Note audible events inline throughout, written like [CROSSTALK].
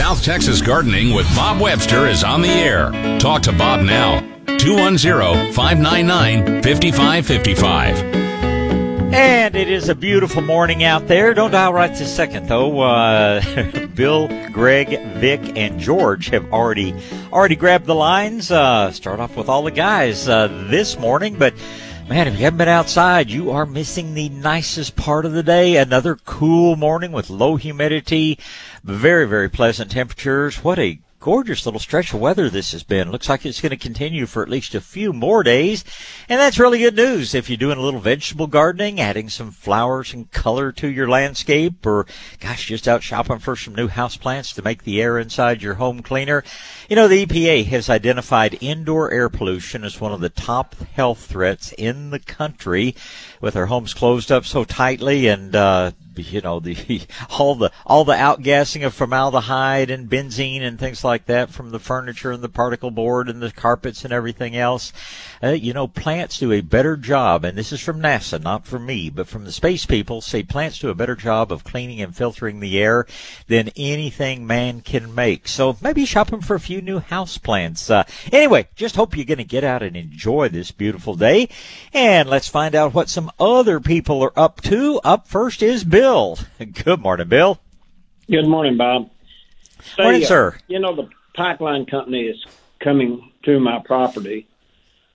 South Texas Gardening with Bob Webster is on the air. Talk to Bob now. 210 599 5555. And it is a beautiful morning out there. Don't dial right this second, though. Uh, [LAUGHS] Bill, Greg, Vic, and George have already already grabbed the lines. Uh, start off with all the guys uh, this morning, but man, if you haven't been outside, you are missing the nicest part of the day. Another cool morning with low humidity, very very pleasant temperatures. What a gorgeous little stretch of weather this has been. Looks like it's going to continue for at least a few more days. And that's really good news if you're doing a little vegetable gardening, adding some flowers and color to your landscape, or gosh, just out shopping for some new houseplants to make the air inside your home cleaner. You know, the EPA has identified indoor air pollution as one of the top health threats in the country with our homes closed up so tightly and, uh, you know the [LAUGHS] all the all the outgassing of formaldehyde and benzene and things like that from the furniture and the particle board and the carpets and everything else. Uh, you know, plants do a better job, and this is from NASA, not from me, but from the space people. Say plants do a better job of cleaning and filtering the air than anything man can make. So maybe shopping for a few new house plants. Uh, anyway, just hope you're going to get out and enjoy this beautiful day, and let's find out what some other people are up to. Up first is Bill. [LAUGHS] Good morning, Bill. Good morning, Bob. Say, Morning, uh, sir. You know, the pipeline company is coming to my property,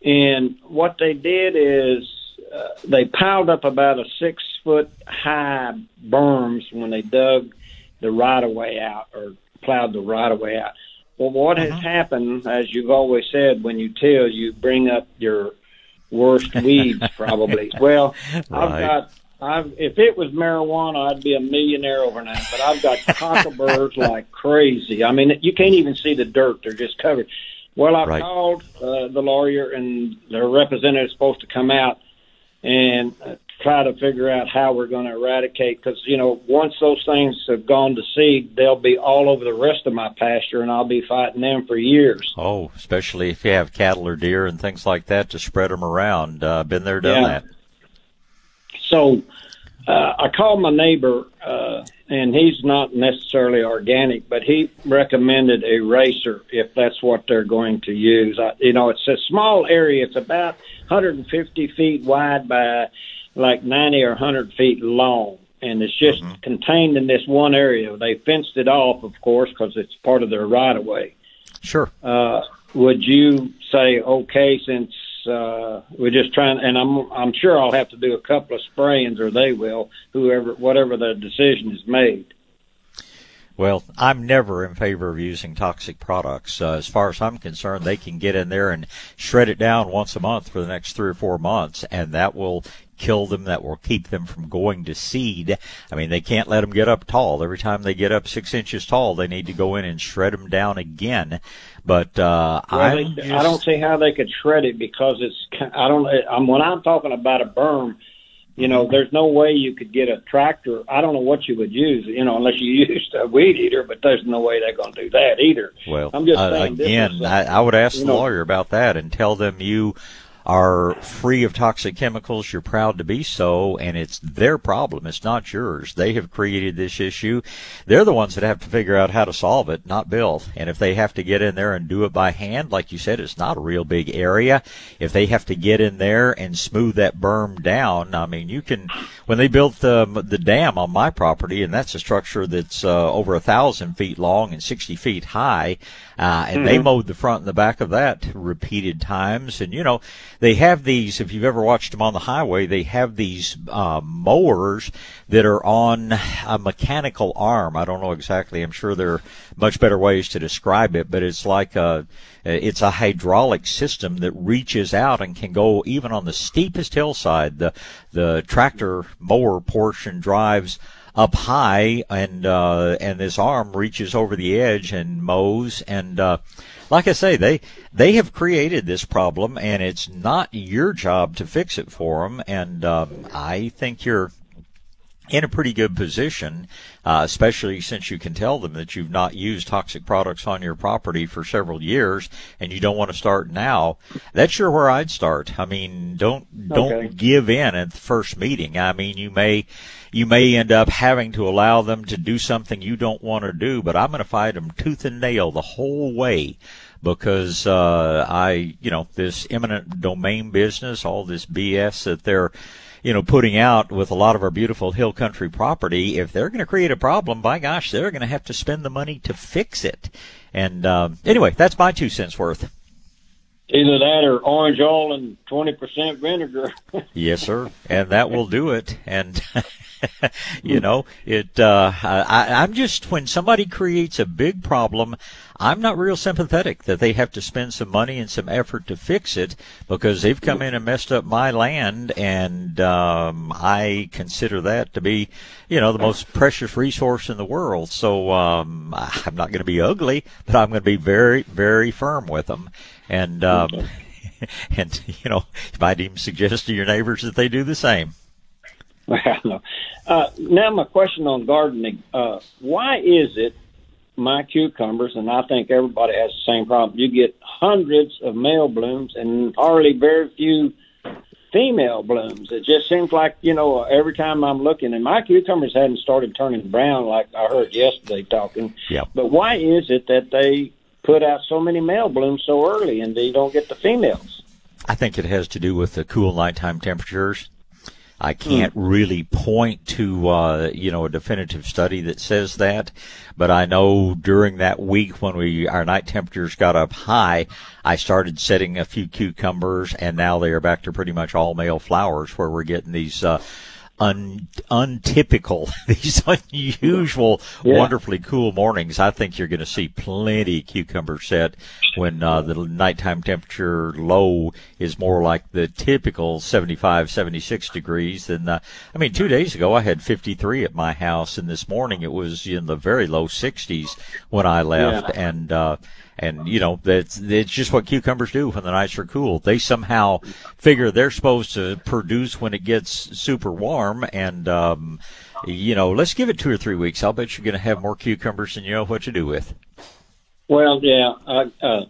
and what they did is uh, they piled up about a six foot high berms when they dug the right of way out or plowed the right of way out. Well, what has happened, as you've always said, when you till, you bring up your worst [LAUGHS] weeds, probably. Well, I've got. I've, if it was marijuana, I'd be a millionaire overnight. But I've got cockleburs [LAUGHS] like crazy. I mean, you can't even see the dirt; they're just covered. Well, I've Right. called uh, the lawyer, and their representative is supposed to come out and uh, try to figure out how we're going to eradicate. Because you know, once those things have gone to seed, they'll be all over the rest of my pasture, and I'll be fighting them for years. Oh, especially if you have cattle or deer and things like that to spread them around. Uh, been there, done Yeah. that. So uh, I called my neighbor, uh, and he's not necessarily organic, but he recommended a racer if that's what they're going to use. I, you know, it's a small area. It's about 150 feet wide by like 90 or 100 feet long. And it's just contained in this one area. They fenced it off, of course, because it's part of their right of way. Sure. Uh, would you say okay since uh, we're just trying? And I'm I'm sure I'll have to do a couple of sprayings, or they will, whoever whatever the decision is made. Well, I'm never in favor of using toxic products. Uh, as far as I'm concerned, they can get in there and shred it down once a month for the next three or four months, and that will kill them. That will keep them from going to seed. I mean, they can't let them get up tall. Every time they get up six inches tall, they need to go in and shred them down again. But uh, Well, they, just, I don't see how they could shred it because it's. I don't. I'm when I'm talking about a berm. You know, there's no way you could get a tractor. I don't know what you would use. You know, unless you [LAUGHS] used a weed eater, but there's no way they're going to do that either. Well, I'm just uh, again, is, uh, I, I would ask the know- lawyer about that and tell them you are free of toxic chemicals. You're proud to be so, and it's their problem. It's not yours. They have created this issue. They're the ones that have to figure out how to solve it, not Bill. And if they have to get in there and do it by hand, like you said, it's not a real big area. If they have to get in there and smooth that berm down, I mean, you can. When they built the the dam on my property, and that's a structure that's uh, over a thousand feet long and sixty feet high, uh, and they mowed the front and the back of that repeated times. And you know, they have these. If you've ever watched them on the highway, they have these uh, mowers that are on a mechanical arm. I don't know exactly. I'm sure there are much better ways to describe it, but it's like a it's a hydraulic system that reaches out and can go even on the steepest hillside. The the tractor mower portion drives up high, and uh, and this arm reaches over the edge and mows. And uh, like I say, they they have created this problem, and it's not your job to fix it for them. And um, I think you're in a pretty good position, uh, especially since you can tell them that you've not used toxic products on your property for several years and you don't want to start now. That's sure where I'd start. I mean, don't don't Okay. give in at the first meeting. I mean, you may you may end up having to allow them to do something you don't want to do, but I'm going to fight them tooth and nail the whole way because uh, I, you know, this eminent domain business, all this BS that they're, you know, putting out with a lot of our beautiful hill country property. If they're going to create a problem, by gosh, they're going to have to spend the money to fix it. And um, anyway, that's my two cents worth. Either that or orange oil and twenty percent vinegar. Yes, sir, and that will do it. And [LAUGHS] [LAUGHS] you know, it. Uh, I, I'm just when somebody creates a big problem, I'm not real sympathetic that they have to spend some money and some effort to fix it because they've come in and messed up my land, and um, I consider that to be, you know, the most precious resource in the world. So um, I'm not going to be ugly, but I'm going to be very, very firm with them. And um, [LAUGHS] and you know, you might even suggest to your neighbors that they do the same. [LAUGHS] Well, uh, now my question on gardening: uh, Why is it my cucumbers, and I think everybody has the same problem? You get hundreds of male blooms and hardly very few female blooms. It just seems like you know every time I'm looking, and my cucumbers hadn't started turning brown like I heard yesterday talking. Yep. But why is it that they put out so many male blooms so early and they don't get the females? I think it has to do with the cool nighttime temperatures. I can't really point to uh, you know a definitive study that says that, but I know during that week when we our night temperatures got up high, I started setting a few cucumbers, and now they are back to pretty much all male flowers, where we're getting these. Uh, Un, untypical, [LAUGHS] these unusual, Yeah. wonderfully cool mornings. I think you're going to see plenty of cucumber set when uh, the nighttime temperature low is more like the typical 75, 76 degrees. And uh, I mean, two days ago I had 53 at my house, and this morning it was in the very low 60s when I left. Yeah. And uh, and you know that's it's just what cucumbers do when the nights are cool. They somehow figure they're supposed to produce when it gets super warm, and um, you know, let's give it two or three weeks. I'll bet you're going to have more cucumbers than you know what to do with. Well, yeah. I, uh,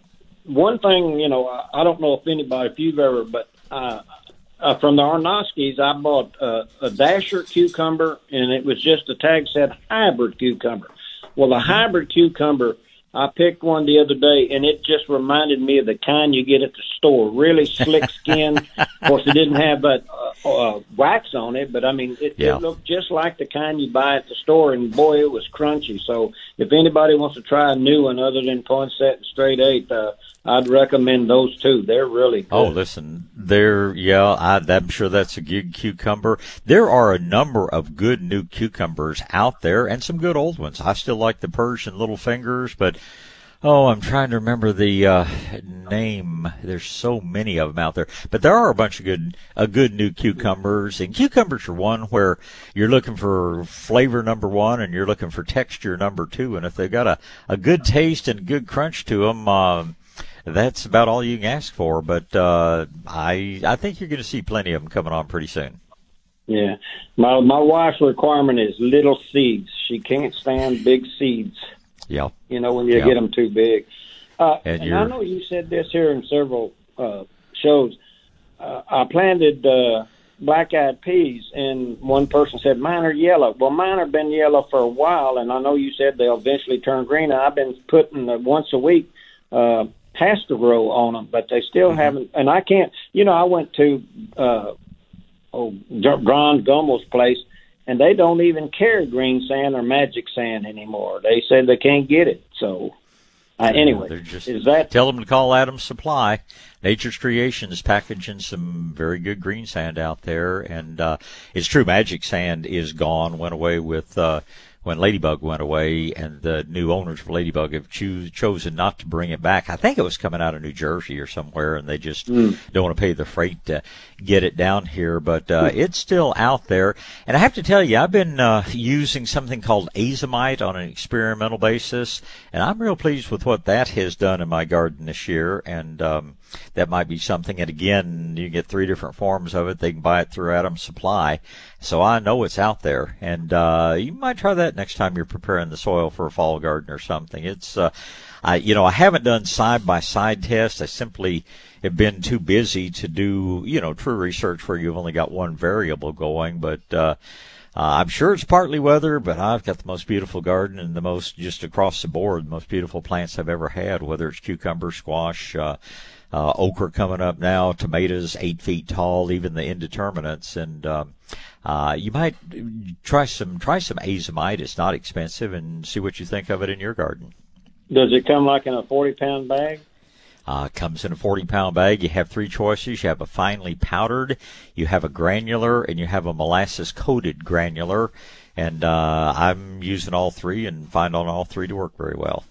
one thing, you know, I, I don't know if anybody, if you've ever, but uh, uh, from the Arnoskys, I bought uh, a dasher cucumber, and it was just the tag said hybrid cucumber. Well, the hybrid cucumber, I picked one the other day, and it just reminded me of the kind you get at the store. Really slick [LAUGHS] skin. of course, it didn't have that uh, uh, wax on it, but I mean, it, Yeah. it looked just like the kind you buy at the store, and boy, it was crunchy. So, if anybody wants to try a new one other than Poinsett and Straight Eight, uh, I'd recommend those two. They're really good. Oh, listen, there, yeah, I, I'm sure that's a good cucumber. There are a number of good new cucumbers out there and some good old ones. I still like the Persian little fingers, but oh, I'm trying to remember the uh, name. There's so many of them out there, but there are a bunch of good, uh, good new cucumbers. And cucumbers are one where you're looking for flavor number one and you're looking for texture number two. And if they've got a, a good taste and good crunch to them, um, that's about all you can ask for. But uh, I I think you're going to see plenty of them coming on pretty soon. Yeah, my my wife's requirement is little seeds. She can't stand big seeds. Yeah. You know when you Yeah. get them too big. Uh, And and I know you said this here in several uh, shows. Uh, I planted uh, black-eyed peas, and one person said mine are yellow. Well, mine have been yellow for a while, and I know you said they'll eventually turn green. I've been putting uh, once a week uh, pasture row on them, but they still haven't. And I can't. You know, I went to uh, oh Ron Gummel's place, and they don't even carry green sand or magic sand anymore. They said they can't get it. So uh, anyway, They're just is that tell them to call Adams Supply. Nature's Creations packaging some very good green sand out there, and uh, it's true. Magic sand is gone. Went away with uh, when Ladybug went away, and the new owners of Ladybug have choose, chosen not to bring it back. I think it was coming out of New Jersey or somewhere, and they just mm. don't want to pay the freight to get it down here. But uh, mm. it's still out there, and I have to tell you, I've been uh, using something called azomite on an experimental basis, and I'm real pleased with what that has done in my garden this year. And um, that might be something. And again, you get three different forms of it. They can buy it through Adams Supply. So I know it's out there. And, uh, you might try that next time you're preparing the soil for a fall garden or something. It's, uh, I, you know, I haven't done side by side tests. I simply have been too busy to do, you know, true research where you've only got one variable going. But, uh, uh, I'm sure it's partly weather, but I've got the most beautiful garden and the most just across the board, the most beautiful plants I've ever had, whether it's cucumber, squash, uh, uh, okra coming up now, tomatoes eight feet tall, even the indeterminates, and um, uh, you might try some try some azomite. It's not expensive, and see what you think of it in your garden. Does it come like in a forty pound bag? Uh, comes in a 40 pound bag. You have three choices. You have a finely powdered, you have a granular, and you have a molasses coated granular. And uh, I'm using all three and find on all three to work very well.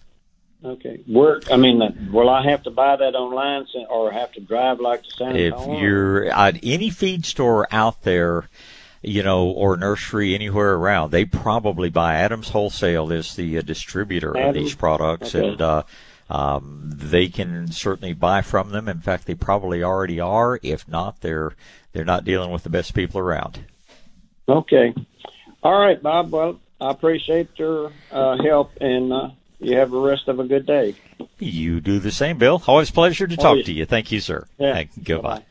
Okay. Where I mean, will I have to buy that online or have to drive like to San Antonio? If you're at any feed store out there, you know, or nursery anywhere around, they probably buy Adams Wholesale is the uh, distributor Adams? of these products, okay. and uh, um, they can certainly buy from them. In fact, they probably already are. If not, they're they're not dealing with the best people around. Okay. All right, Bob. Well, I appreciate your uh, help and. Uh, you have the rest of a good day. You do the same, Bill. Always pleasure to talk oh, yeah. to you. Thank you, sir. Yeah. Thank, goodbye. Bye-bye.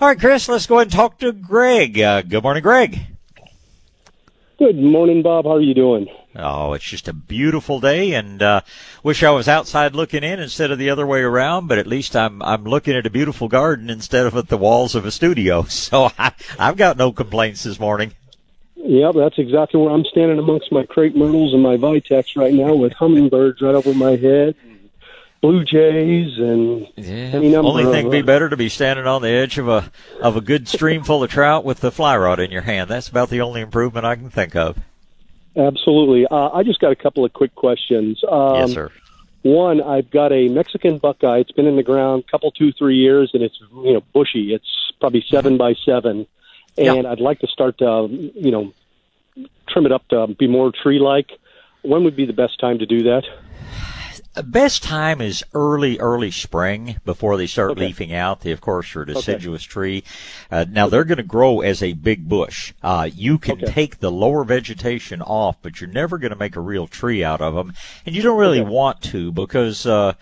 All right, Chris, let's go ahead and talk to Greg. Uh, good morning, Greg. Good morning, Bob. How are you doing? Oh, it's just a beautiful day, and uh, wish I was outside looking in instead of the other way around. But at least I'm I'm looking at a beautiful garden instead of at the walls of a studio. [LAUGHS] So I, I've got no complaints this morning. Yep, that's exactly where I'm standing amongst my crepe myrtles and my vitex right now with hummingbirds right over my head, blue jays, and yeah. Only thing of, be better to be standing on the edge of a of a good stream full of trout with the fly rod in your hand. That's about the only improvement I can think of. Absolutely. Uh, I just got a couple of quick questions. Um, yes, sir. One, I've got a Mexican buckeye. It's been in the ground a couple, two, three years, and it's you know bushy. It's probably seven by seven and yeah. I'd like to start to, you know, trim it up to be more tree-like. When would be the best time to do that? Best time is early, early spring before they start okay. leafing out. They, of course, are a deciduous okay. tree. Uh, now they're going to grow as a big bush. Uh, you can okay. take the lower vegetation off, but you're never going to make a real tree out of them, and you don't really want to because. Uh,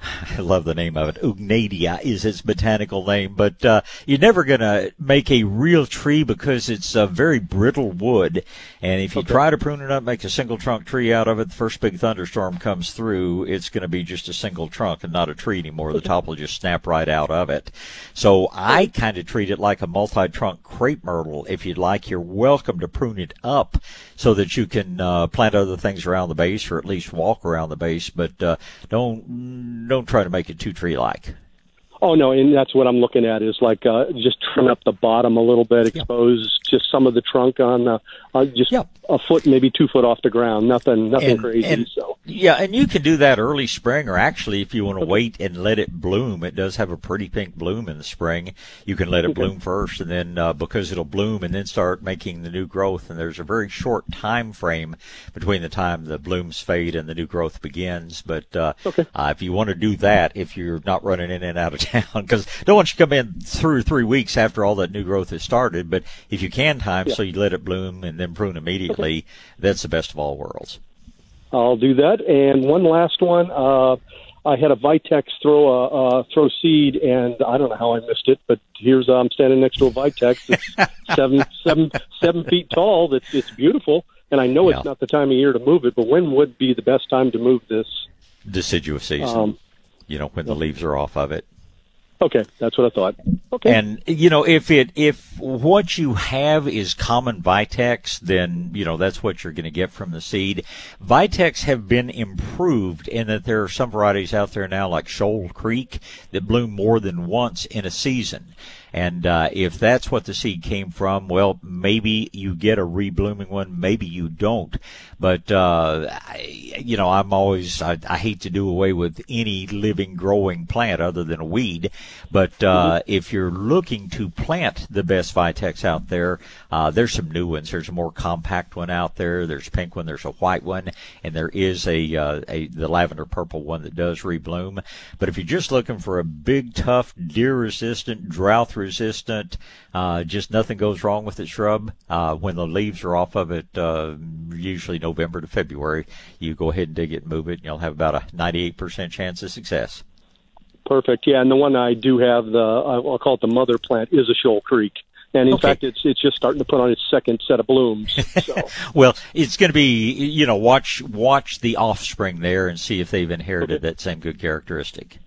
[LAUGHS] I love the name of it. Ungnadia is its botanical name, but uh, you're never going to make a real tree because it's a very brittle wood. And if you okay. try to prune it up, make a single trunk tree out of it, the first big thunderstorm comes through, it's going to be just a single trunk and not a tree anymore. The top will just snap right out of it. So I kind of treat it like a multi-trunk crepe myrtle. If you'd like, you're welcome to prune it up so that you can uh, plant other things around the base or at least walk around the base, but uh, don't don't try to make it too tree like. Oh no, and that's what I'm looking at is like uh, just trim up the bottom a little bit, expose yep. Just some of the trunk on the uh, just yep. a foot, maybe two foot off the ground. Nothing, nothing and, crazy. And, so yeah, and you can do that early spring, or actually, if you want to okay. wait and let it bloom, it does have a pretty pink bloom in the spring. You can let it okay. bloom first, and then uh, because it'll bloom and then start making the new growth. And there's a very short time frame between the time the blooms fade and the new growth begins. But uh, okay. uh, if you want to do that, if you're not running in and out of [LAUGHS] town, because don't want you to come in through three weeks after all that new growth has started. But if you can time, yeah. so you let it bloom and then prune immediately, that's the best of all worlds. I'll do that. And one last one. Uh, I had a Vitex throw a uh, throw seed, and I don't know how I missed it, but here's I'm standing next to a Vitex. It's [LAUGHS] seven seven seven feet tall. That's it's beautiful, and I know yeah. it's not the time of year to move it. But when would be the best time to move this? Deciduous season. Um, you know when the leaves are off of it. Okay, that's what I thought. Okay. And you know, if it if what you have is common Vitex, then you know that's what you're going to get from the seed. Vitex have been improved in that there are some varieties out there now, like Shoal Creek, that bloom more than once in a season. And uh, if that's what the seed came from, well, maybe you get a reblooming one, maybe you don't. But uh, I, you know, I'm always I, I hate to do away with any living growing plant other than a weed. But uh, mm-hmm. if you're looking to plant the best Vitex out there, uh, there's some new ones. There's a more compact one out there. There's a pink one. There's a white one, and there is a uh, a the lavender purple one that does rebloom. But if you're just looking for a big, tough, deer resistant, drought resistant, uh, just nothing goes wrong with the shrub. Uh, when the leaves are off of it, uh, usually November to February, you go ahead and dig it and move it, and you'll have about a 98% chance of success. Perfect. Yeah, and the one I do have, the I'll call it the mother plant, is a Shoal Creek and in okay. fact, it's it's just starting to put on its second set of blooms. So. [LAUGHS] well, it's going to be you know watch watch the offspring there and see if they've inherited okay. that same good characteristic.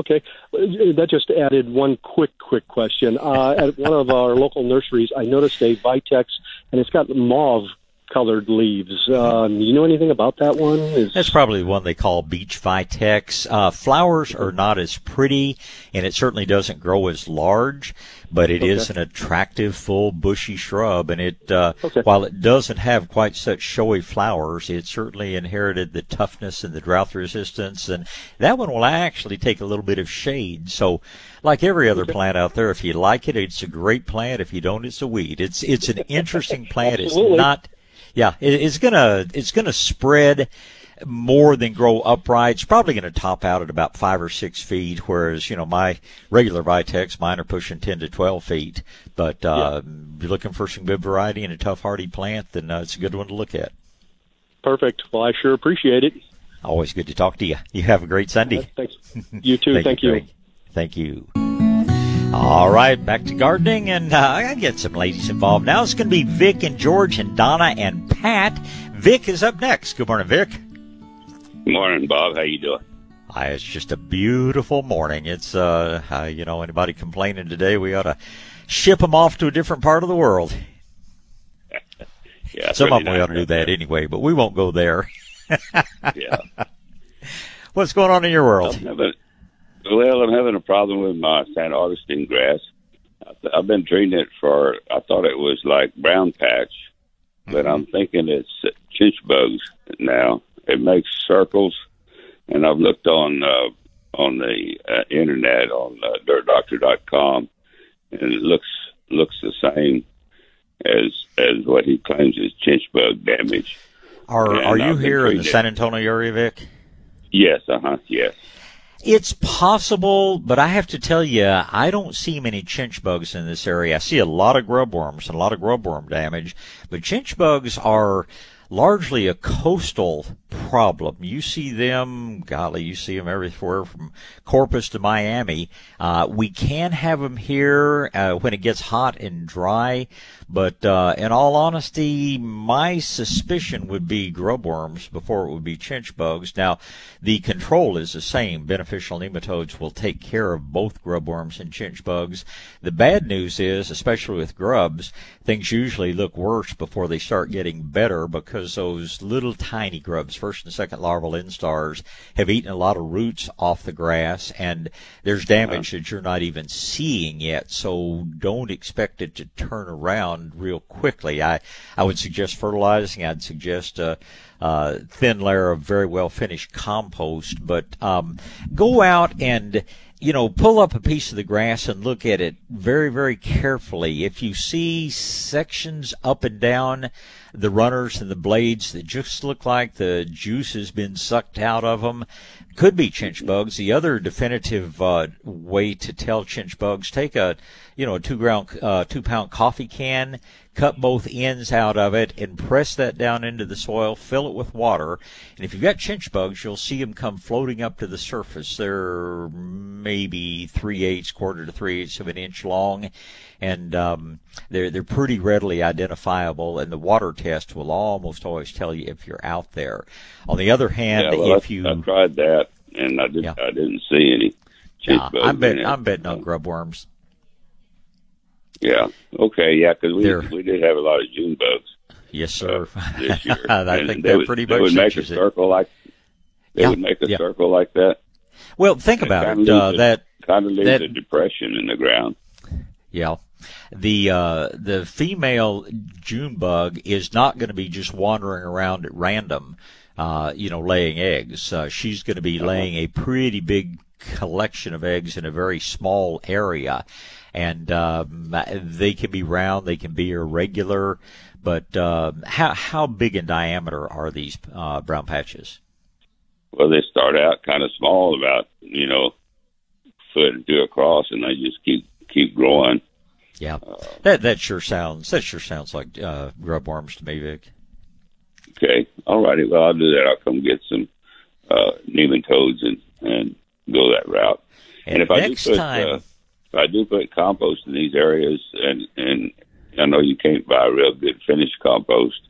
Okay, that just added one quick quick question. Uh, at one of our local nurseries, I noticed a Vitex, and it's got mauve colored leaves. Um, you know anything about that one? Is... That's probably the one they call beach vitex. Uh, flowers are not as pretty, and it certainly doesn't grow as large, but it okay. is an attractive, full, bushy shrub. And it, uh, okay. while it doesn't have quite such showy flowers, it certainly inherited the toughness and the drought resistance. And that one will actually take a little bit of shade. So, like every other okay. plant out there, if you like it, it's a great plant. If you don't, it's a weed. It's it's an interesting plant. it's not yeah, it, it's gonna it's gonna spread more than grow upright. It's probably going to top out at about five or six feet, whereas you know my regular Vitex, mine are pushing ten to twelve feet. But uh, yeah. if you're looking for some good variety and a tough, hardy plant, then uh, it's a good one to look at. Perfect. Well, I sure appreciate it. Always good to talk to you. You have a great Sunday. Thanks. You too. [LAUGHS] Thank, Thank you. you. Thank you. All right, back to gardening, and uh, I get some ladies involved now. It's going to be Vic and George and Donna and Pat. Vic is up next. Good morning, Vic. Good morning, Bob. How you doing? Uh, it's just a beautiful morning. It's uh, uh, you know, anybody complaining today, we ought to ship them off to a different part of the world. [LAUGHS] yeah, some of them we ought to do that anyway, but we won't go there. [LAUGHS] yeah. What's going on in your world? Well, I'm having a problem with my St. Augustine grass. I've been treating it for, I thought it was like brown patch, but I'm mm-hmm. thinking it's chinch bugs now. It makes circles, and I've looked on uh, on the uh, internet on uh, dirtdoctor.com, and it looks looks the same as as what he claims is chinch bug damage. Are and Are you I've here in the San Antonio area, Vic? Yes. Uh huh. Yes. It's possible, but I have to tell you, I don't see many chinch bugs in this area. I see a lot of grub worms and a lot of grub worm damage, but chinch bugs are largely a coastal problem. You see them, golly, you see them everywhere from Corpus to Miami. Uh, we can have them here uh, when it gets hot and dry, but uh, in all honesty, my suspicion would be grubworms before it would be chinch bugs. Now, the control is the same. Beneficial nematodes will take care of both grubworms and chinch bugs. The bad news is, especially with grubs, things usually look worse before they start getting better because those little tiny grubs, first and second larval instars, have eaten a lot of roots off the grass, and there's damage that you're not even seeing yet. So don't expect it to turn around real quickly. I, I would suggest fertilizing. I'd suggest a, a thin layer of very well finished compost. But um, go out and you know, pull up a piece of the grass and look at it very, very carefully. If you see sections up and down the runners and the blades that just look like the juice has been sucked out of them, could be chinch bugs. The other definitive uh, way to tell chinch bugs: take a you know a two ground uh, two pound coffee can, cut both ends out of it, and press that down into the soil. Fill it with water, and if you've got chinch bugs, you'll see them come floating up to the surface. They're maybe three eighths, quarter to three eighths of an inch long, and um, they're they're pretty readily identifiable. And the water test will almost always tell you if you're out there. On the other hand, yeah, well, if you I tried that and I just yeah. I didn't see any. Yeah, I'm I'm betting on grubworms. Yeah. Okay. Yeah, because we they're, we did have a lot of June bugs. Yes, sir. Uh, this [LAUGHS] year, I and think they are pretty much. They would make a circle like. They yeah, would make a yeah. circle like that. Well, think about it. Uh, that kind of leaves that, a depression in the ground. Yeah. The uh, the female June bug is not going to be just wandering around at random, uh, you know, laying eggs. Uh, she's going to be laying a pretty big collection of eggs in a very small area, and um, they can be round, they can be irregular. But uh, how how big in diameter are these uh, brown patches? Well, they start out kind of small, about you know, foot or two across, and they just keep keep growing. Yeah, that that sure sounds that sure sounds like uh, grub worms to me, Vic. Okay, all righty. Well, I'll do that. I'll come get some uh, nematodes and and go that route. And, And if I do put, time, uh, if I do put compost in these areas, and and I know you can't buy real good finished compost.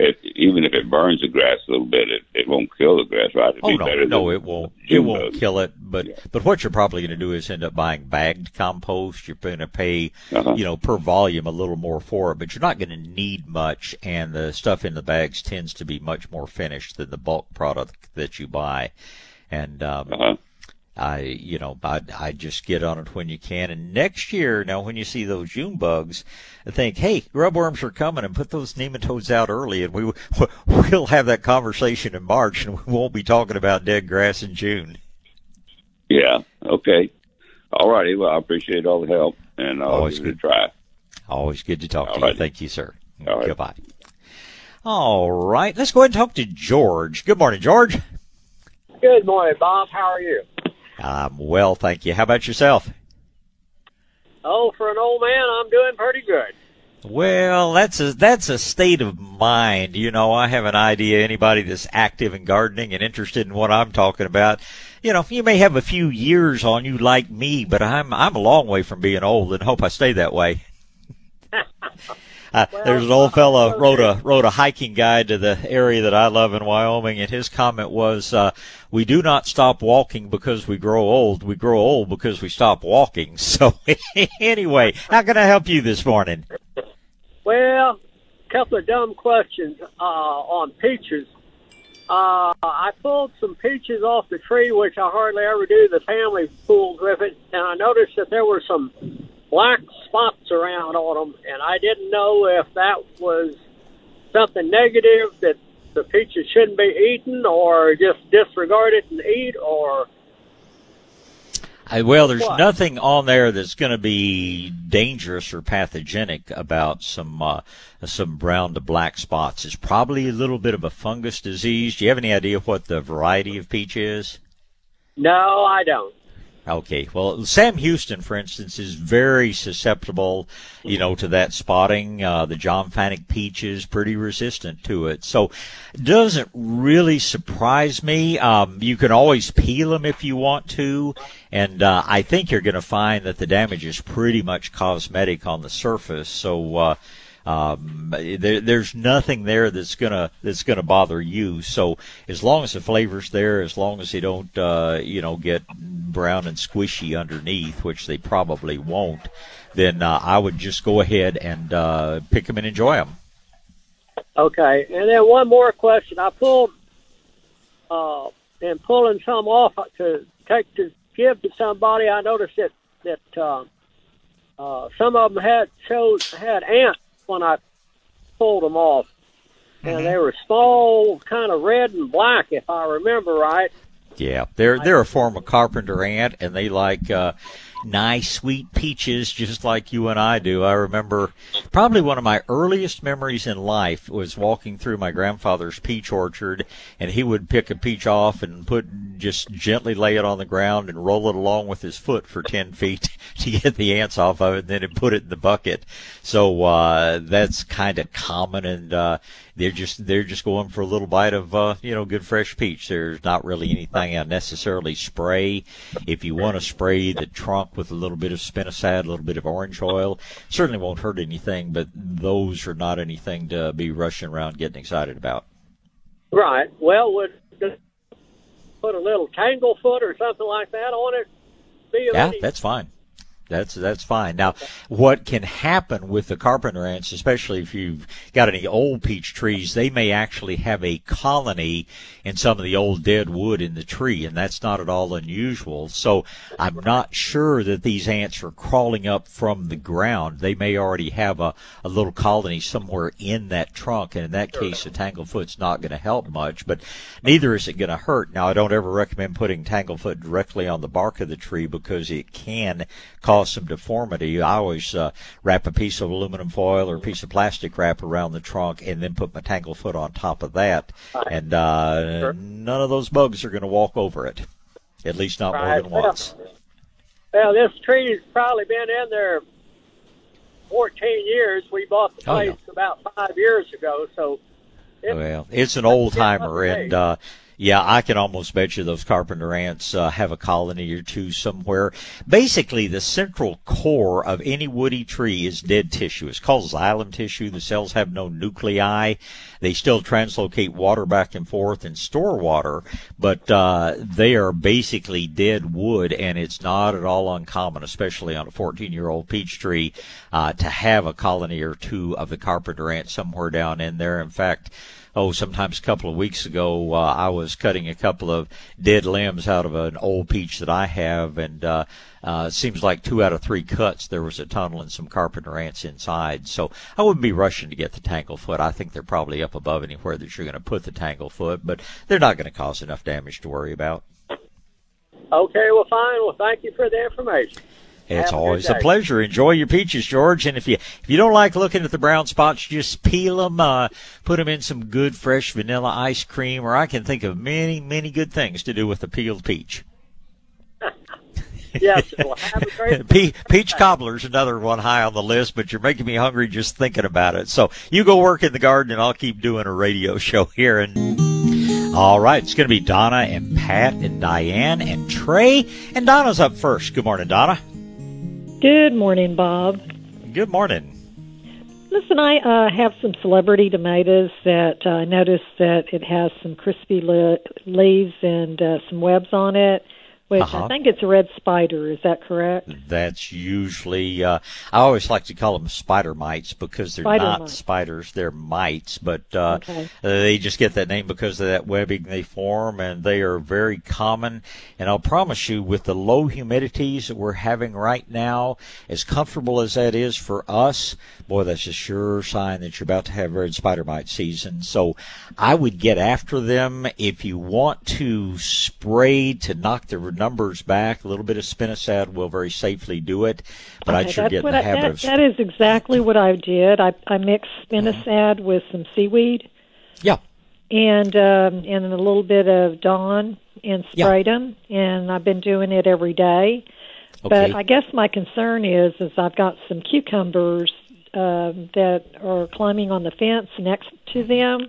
If, even if it burns the grass a little bit, it, it won't kill the grass, right? It'd oh be no, better no, it won't. It won't kill it. But Yeah. but what you're probably going to do is end up buying bagged compost. You're going to pay, Uh-huh. you know, per volume a little more for it, but you're not going to need much. And the stuff in the bags tends to be much more finished than the bulk product that you buy. And um, Uh-huh. I, you know, I, I just get on it when you can. And next year, now when you see those June bugs, think, hey, grubworms are coming, and put those nematodes out early, and we [LAUGHS] we'll have that conversation in March, and we won't be talking about dead grass in June. Yeah. Okay. All righty. Well, I appreciate all the help, and I'll Always give it good. try. Always good to talk to All you. Thank you, sir. All right. Goodbye. All right, let's go ahead and talk to George. Good morning, George. Good morning, Bob. How are you? I'm well, thank you. How about yourself? Oh, for an old man, I'm doing pretty good. Well, that's a that's a state of mind. You know, I have an idea. Anybody that's active in gardening and interested in what I'm talking about, you know, you may have a few years on you like me, but I'm I'm a long way from being old, and hope I stay that way. [LAUGHS] Uh, there's an old fellow wrote a wrote a hiking guide to the area that I love in Wyoming, and his comment was, uh, "We do not stop walking because we grow old. We grow old because we stop walking." [LAUGHS] So, anyway, how can I help you this morning? Well, a couple of dumb questions uh, on peaches. Uh, I pulled some peaches off the tree, which I hardly ever do. The family pulls with it, and I noticed that there were some black spots around on them, and I didn't know if that was something negative that the peaches shouldn't be eaten, or just disregard it and eat, or I, well, there's What? nothing on there that's going to be dangerous or pathogenic about some uh, some brown to black spots. It's probably a little bit of a fungus disease. Do you have any idea what the variety of peach is? no, I don't. Okay, well, Sam Houston, for instance, is very susceptible, you know, to that spotting. Uh, the John Fanick peach is pretty resistant to it, so it doesn't really surprise me. Um, you can always peel them if you want to, and uh, I think you're going to find that the damage is pretty much cosmetic on the surface. So. Uh, um, there, there's nothing there that's gonna that's gonna bother you. So as long as the flavor's there, as long as they don't, uh, you know, get brown and squishy underneath, which they probably won't, then uh, I would just go ahead and uh, pick them and enjoy them. Okay, and then one more question. I pulled, uh, and pulling some off to take to give to somebody. I noticed that that uh, uh, some of them had showed had ants when I pulled them off, and they were small, kind of red and black, if I remember right. Yeah, they're they're a form of carpenter ant, and they like uh, nice sweet peaches, just like you and I do. I remember probably one of my earliest memories in life was walking through my grandfather's peach orchard, and he would pick a peach off and put just gently lay it on the ground and roll it along with his foot for ten [LAUGHS] feet [LAUGHS] to get the ants off of it, and then he'd put it in the bucket. So uh, that's kind of common, and uh, they're just they're just going for a little bite of uh, you know good fresh peach. There's not really anything I necessarily spray. If you want to spray the trunk with a little bit of spinosad, a little bit of orange oil, certainly won't hurt anything. But those are not anything to be rushing around getting excited about. Right. Well, would just put a little tanglefoot or something like that on it? Be Yeah, that's fine. That's that's fine. Now, what can happen with the carpenter ants, especially if you've got any old peach trees, they may actually have a colony in some of the old dead wood in the tree, and that's not at all unusual. So I'm not sure that these ants are crawling up from the ground. They may already have a, a little colony somewhere in that trunk, and in that case, a tanglefoot's not going to help much, but neither is it going to hurt. Now, I don't ever recommend putting tanglefoot directly on the bark of the tree because it can cause some deformity, I always uh, wrap a piece of aluminum foil or a piece of plastic wrap around the trunk and then put my tanglefoot on top of that. And uh, sure. none of those bugs are going to walk over it, at least not right. more than once. Well, this tree's probably been in there 14 years. We bought the place oh, yeah. about five years ago, so. It's, well, it's an old timer, and uh, yeah, I can almost bet you those carpenter ants uh, have a colony or two somewhere. Basically, the central core of any woody tree is dead tissue. It's called xylem tissue. The cells have no nuclei. They still translocate water back and forth and store water, but uh, they are basically dead wood, and it's not at all uncommon, especially on a 14-year-old peach tree, uh, to have a colony or two of the carpenter ant somewhere down in there. In fact, oh, sometimes a couple of weeks ago, uh, I was cutting a couple of dead limbs out of an old peach that I have, and uh, uh, it seems like two out of three cuts there was a tunnel and some carpenter ants inside. So I wouldn't be rushing to get the tanglefoot. I think they're probably up above anywhere that you're going to put the tanglefoot, but they're not going to cause enough damage to worry about. Okay, well, fine. Well, thank you for the information. It's always a, a, pleasure. Enjoy your peaches, George. And if you if you don't like looking at the brown spots, just peel them. Uh, put them in some good fresh vanilla ice cream, or I can think of many many good things to do with a peeled peach. [LAUGHS] yes, well, have a great [LAUGHS] Pe- peach cobbler's another one high on the list, but you're making me hungry just thinking about it. So you go work in the garden, and I'll keep doing a radio [LAUGHS] show here. And all right, it's going to be Donna and Pat and Diane and Trey, and Donna's up first. Good morning, Donna. Good morning, Bob. Good morning. Listen, I uh, have some celebrity tomatoes that uh, I noticed that it has some crispy le- leaves and uh, some webs on it which uh-huh. I think it's a red spider. Is that correct? That's usually. Uh, I always like to call them spider mites because they're spider not mites. spiders; they're mites. But uh, okay. they just get that name because of that webbing they form, and they are very common. And I'll promise you, with the low humidities that we're having right now, as comfortable as that is for us, boy, that's a sure sign that you're about to have red spider mite season. So I would get after them if you want to spray to knock the numbers back. A little bit of spinosad will very safely do it, but okay, I'd sure get in the I, habit that, of. That is exactly what I did. I, I mixed spinosad mm-hmm. with some seaweed. Yeah. And um, and a little bit of Dawn and sprayed yeah. them, and I've been doing it every day. Okay. But I guess my concern is is I've got some cucumbers uh, that are climbing on the fence next to them,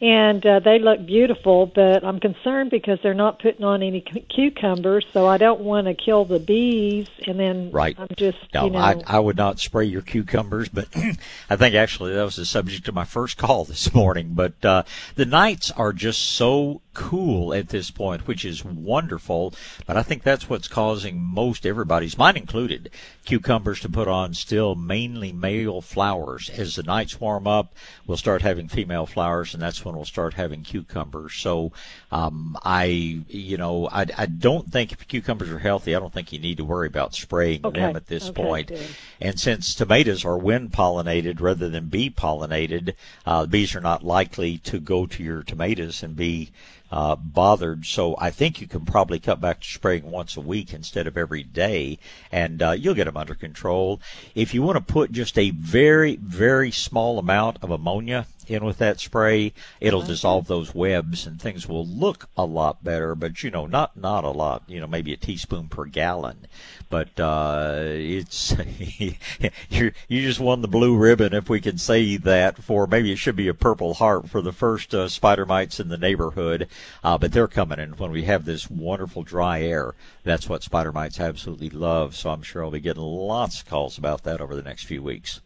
and uh, they look beautiful. But I'm concerned because they're not putting on any c- cucumbers, so I don't want to kill the bees. And then right. I'm just no, you know, I, I would not spray your cucumbers, but [CLEARS THROAT] I think actually that was the subject of my first call this morning. But uh, the nights are just so cool at this point, which is wonderful. But I think that's what's causing most everybody's, mine included, cucumbers to put on still mainly male flowers. As the nights warm up, we'll start having female flowers, and that's when we'll start having cucumbers. So um, I, you know, I, I don't think if cucumbers are healthy, I don't think you need to worry about spraying okay. them at this okay, point. Good. And since tomatoes are wind pollinated rather than bee pollinated, uh, bees are not likely to go to your tomatoes and be uh, bothered. So I think you can probably cut back to spraying once a week instead of every day, and uh, you'll get them under control. If you want to put just a very, very small amount of ammonia in with that spray, it'll dissolve those webs and things will look a lot better. But you know, not not a lot. You know, maybe a teaspoon per gallon. But uh, it's [LAUGHS] you you just won the blue ribbon, if we can say that. For maybe it should be a purple heart for the first uh, spider mites in the neighborhood. Uh, but they're coming, and when we have this wonderful dry air, that's what spider mites absolutely love. So I'm sure I'll be getting lots of calls about that over the next few weeks.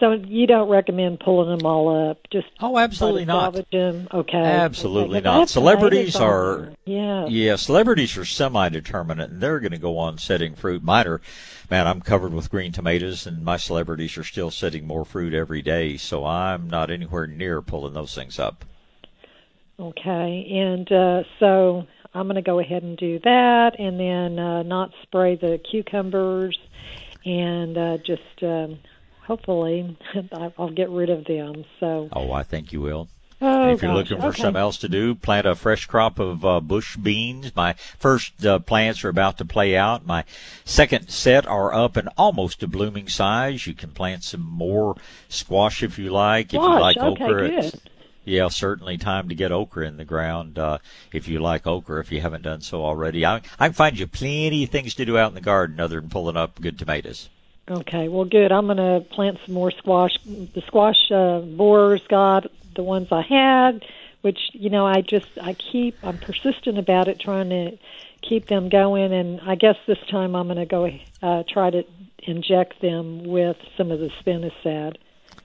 So you don't recommend pulling them all up? Just oh, absolutely not. Them? Okay, absolutely okay. not. Celebrities are yeah, yeah. Celebrities are semi-determinate, and they're going to go on setting fruit. Mine are, man, I'm covered with green tomatoes, and my celebrities are still setting more fruit every day. So I'm not anywhere near pulling those things up. Okay, and uh, so I'm going to go ahead and do that, and then uh, not spray the cucumbers, and uh, just um, hopefully [LAUGHS] I'll get rid of them. So. Oh, I think you will. Oh, and if you're gosh. looking for okay. something else to do, plant a fresh crop of uh, bush beans. My first uh, plants are about to play out. My second set are up and almost to blooming size. You can plant some more squash if you like. If you like okay, okra, good. it's yeah, certainly time to get okra in the ground uh, if you like okra. If you haven't done so already, I, I can find you plenty of things to do out in the garden other than pulling up good tomatoes. Okay, well, good. I'm going to plant some more squash. The squash uh, borers got the ones I had, which you know I just I keep I'm persistent about it, trying to keep them going. And I guess this time I'm going to go uh, try to inject them with some of the spinosad.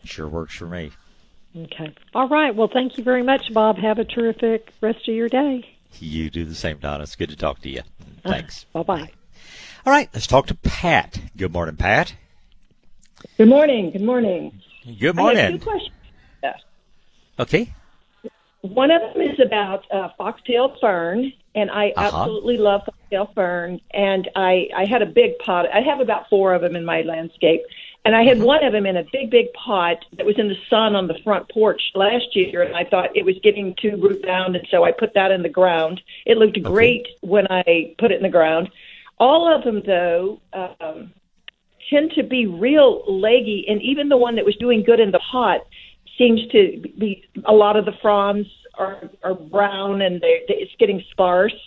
Sure works for me. Okay. All right. Well, thank you very much, Bob. Have a terrific rest of your day. You do the same, Donna. It's good to talk to you. Thanks. Uh, bye bye. All right, let's talk to Pat. Good morning, Pat. Good morning. Good morning. Good I have morning. two questions. Okay. One of them is about uh, foxtail fern, and I Uh-huh. absolutely love foxtail fern. And I, I had a big pot. I have about four of them in my landscape, and I had Mm-hmm. one of them in a big, big pot that was in the sun on the front porch last year, and I thought it was getting too root bound, and so I put that in the ground. It looked great when I put it in the ground. All of them, though. Um, tend to be real leggy, and even the one that was doing good in the pot seems to be a lot of the fronds are are brown and they, they, it's getting sparse.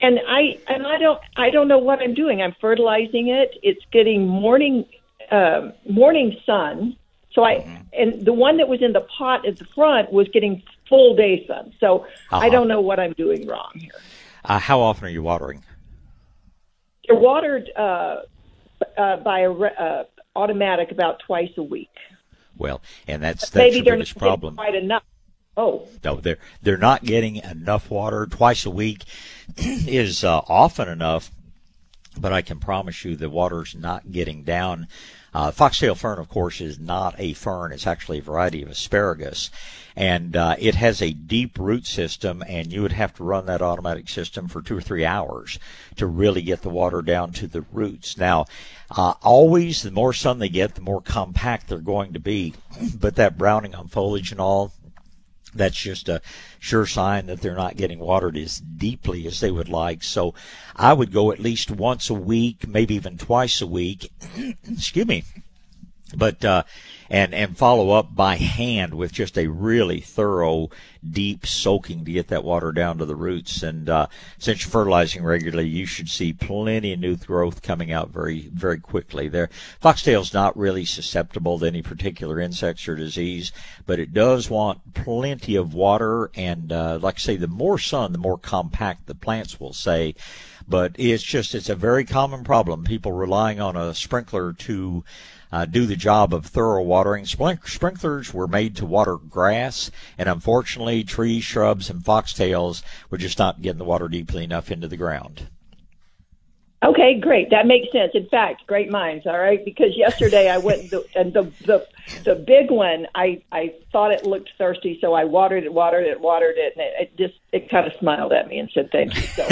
And I and I don't I don't know what I'm doing. I'm fertilizing it. It's getting morning um morning sun. So I and the one that was in the pot at the front was getting full day sun. So I Uh-huh. don't know what I'm doing wrong here. Uh, how often are you watering? They're watered uh, uh, by a uh, automatic about twice a week. Well, and that's that's Maybe your they're biggest not getting problem. quite enough. Oh, No, they're they're not getting enough water twice a week [CLEARS THROAT] is uh, often enough, but I can promise you the water's not getting down. Uh, foxtail fern, of course, is not a fern; it's actually a variety of asparagus, and uh, it has a deep root system, and you would have to run that automatic system for two or three hours to really get the water down to the roots. Now, uh, always the more sun they get, the more compact they're going to be, [CLEARS THROAT] but that browning on foliage and all that's just a sure sign that they're not getting watered as deeply as they would like. So I would go at least once a week, maybe even twice a week. [CLEARS THROAT] Excuse me. But uh, and and follow up by hand with just a really thorough, deep soaking to get that water down to the roots. And uh, since you're fertilizing regularly, you should see plenty of new growth coming out very very quickly. There, foxtail's not really susceptible to any particular insects or disease, but it does want plenty of water. And uh, like I say, the more sun, the more compact the plants will say but it's just it's a very common problem. People relying on a sprinkler to uh, do the job of thorough watering. Sprinklers were made to water grass, and unfortunately, trees, shrubs, and foxtails were just not getting the water deeply enough into the ground. Okay, great. That makes sense. In fact, great minds. All right, because yesterday I went the, and the the the big one. I I thought it looked thirsty, so I watered it, watered it, watered it, and it, it just it kind of smiled at me and said thank you. So,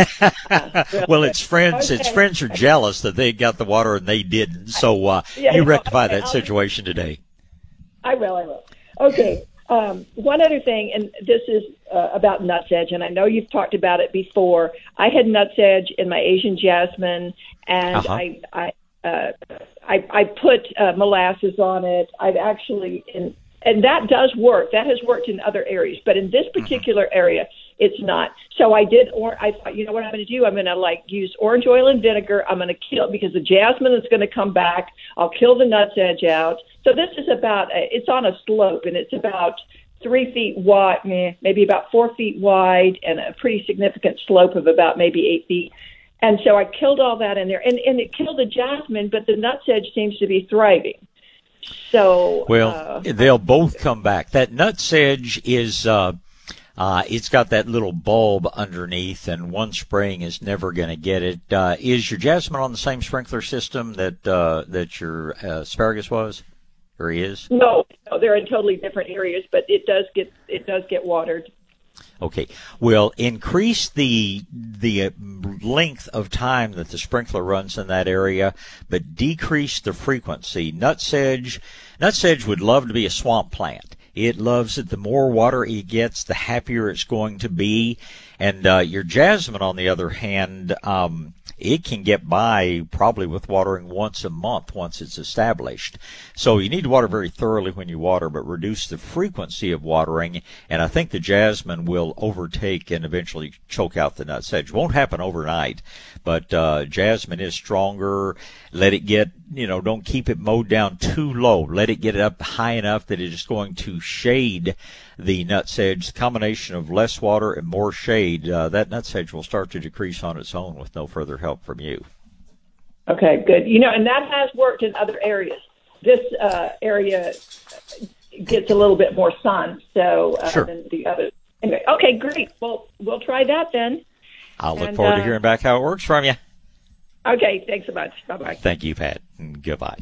uh, [LAUGHS] well, its friends, its friends are jealous that they got the water and they didn't. So uh, Yeah, you rectify okay, that I'll- situation today. I will. I will. Okay. Um, one other thing, and this is uh, about nutsedge, and I know you've talked about it before. I had nutsedge in my Asian jasmine, and Uh-huh. I I, uh, I I put uh, molasses on it. I've actually in and that does work. That has worked in other areas, but in this particular area, it's not. So I did, or I thought, you know what I'm going to do? I'm going to like use orange oil and vinegar. I'm going to kill because the jasmine is going to come back. I'll kill the nutsedge out. So this is about. A, it's on a slope, and it's about three feet wide, maybe about four feet wide, and a pretty significant slope of about maybe eight feet. And so I killed all that in there, and and it killed the jasmine, but the nutsedge seems to be thriving. So well, uh, they'll both come back. That nutsedge is. Uh, uh, it's got that little bulb underneath, and one spraying is never going to get it. Uh, is your jasmine on the same sprinkler system that uh, that your uh, asparagus was, or is? No, no, they're in totally different areas, but it does get it does get watered. Okay. Well, increase the the length of time that the sprinkler runs in that area, but decrease the frequency. Nutsedge, nutsedge would love to be a swamp plant. It loves it. The more water it gets, the happier it's going to be. And uh, your jasmine, on the other hand, um, it can get by probably with watering once a month once it's established. So you need to water very thoroughly when you water, but reduce the frequency of watering. And I think the jasmine will overtake and eventually choke out the nutsedge. Won't happen overnight, but uh, jasmine is stronger. Let it get, you know, don't keep it mowed down too low. Let it get up high enough that it is going to shade the nutsedge. The combination of less water and more shade, uh, that nutsedge will start to decrease on its own with no further help from you. Okay, good. You know, and that has worked in other areas. This uh, area gets a little bit more sun, so uh, sure. than the others. Anyway, okay, great. Well, we'll try that then. I'll look And, forward to uh, hearing back how it works from you. Okay, thanks so much. Bye bye. Thank you, Pat. And Goodbye.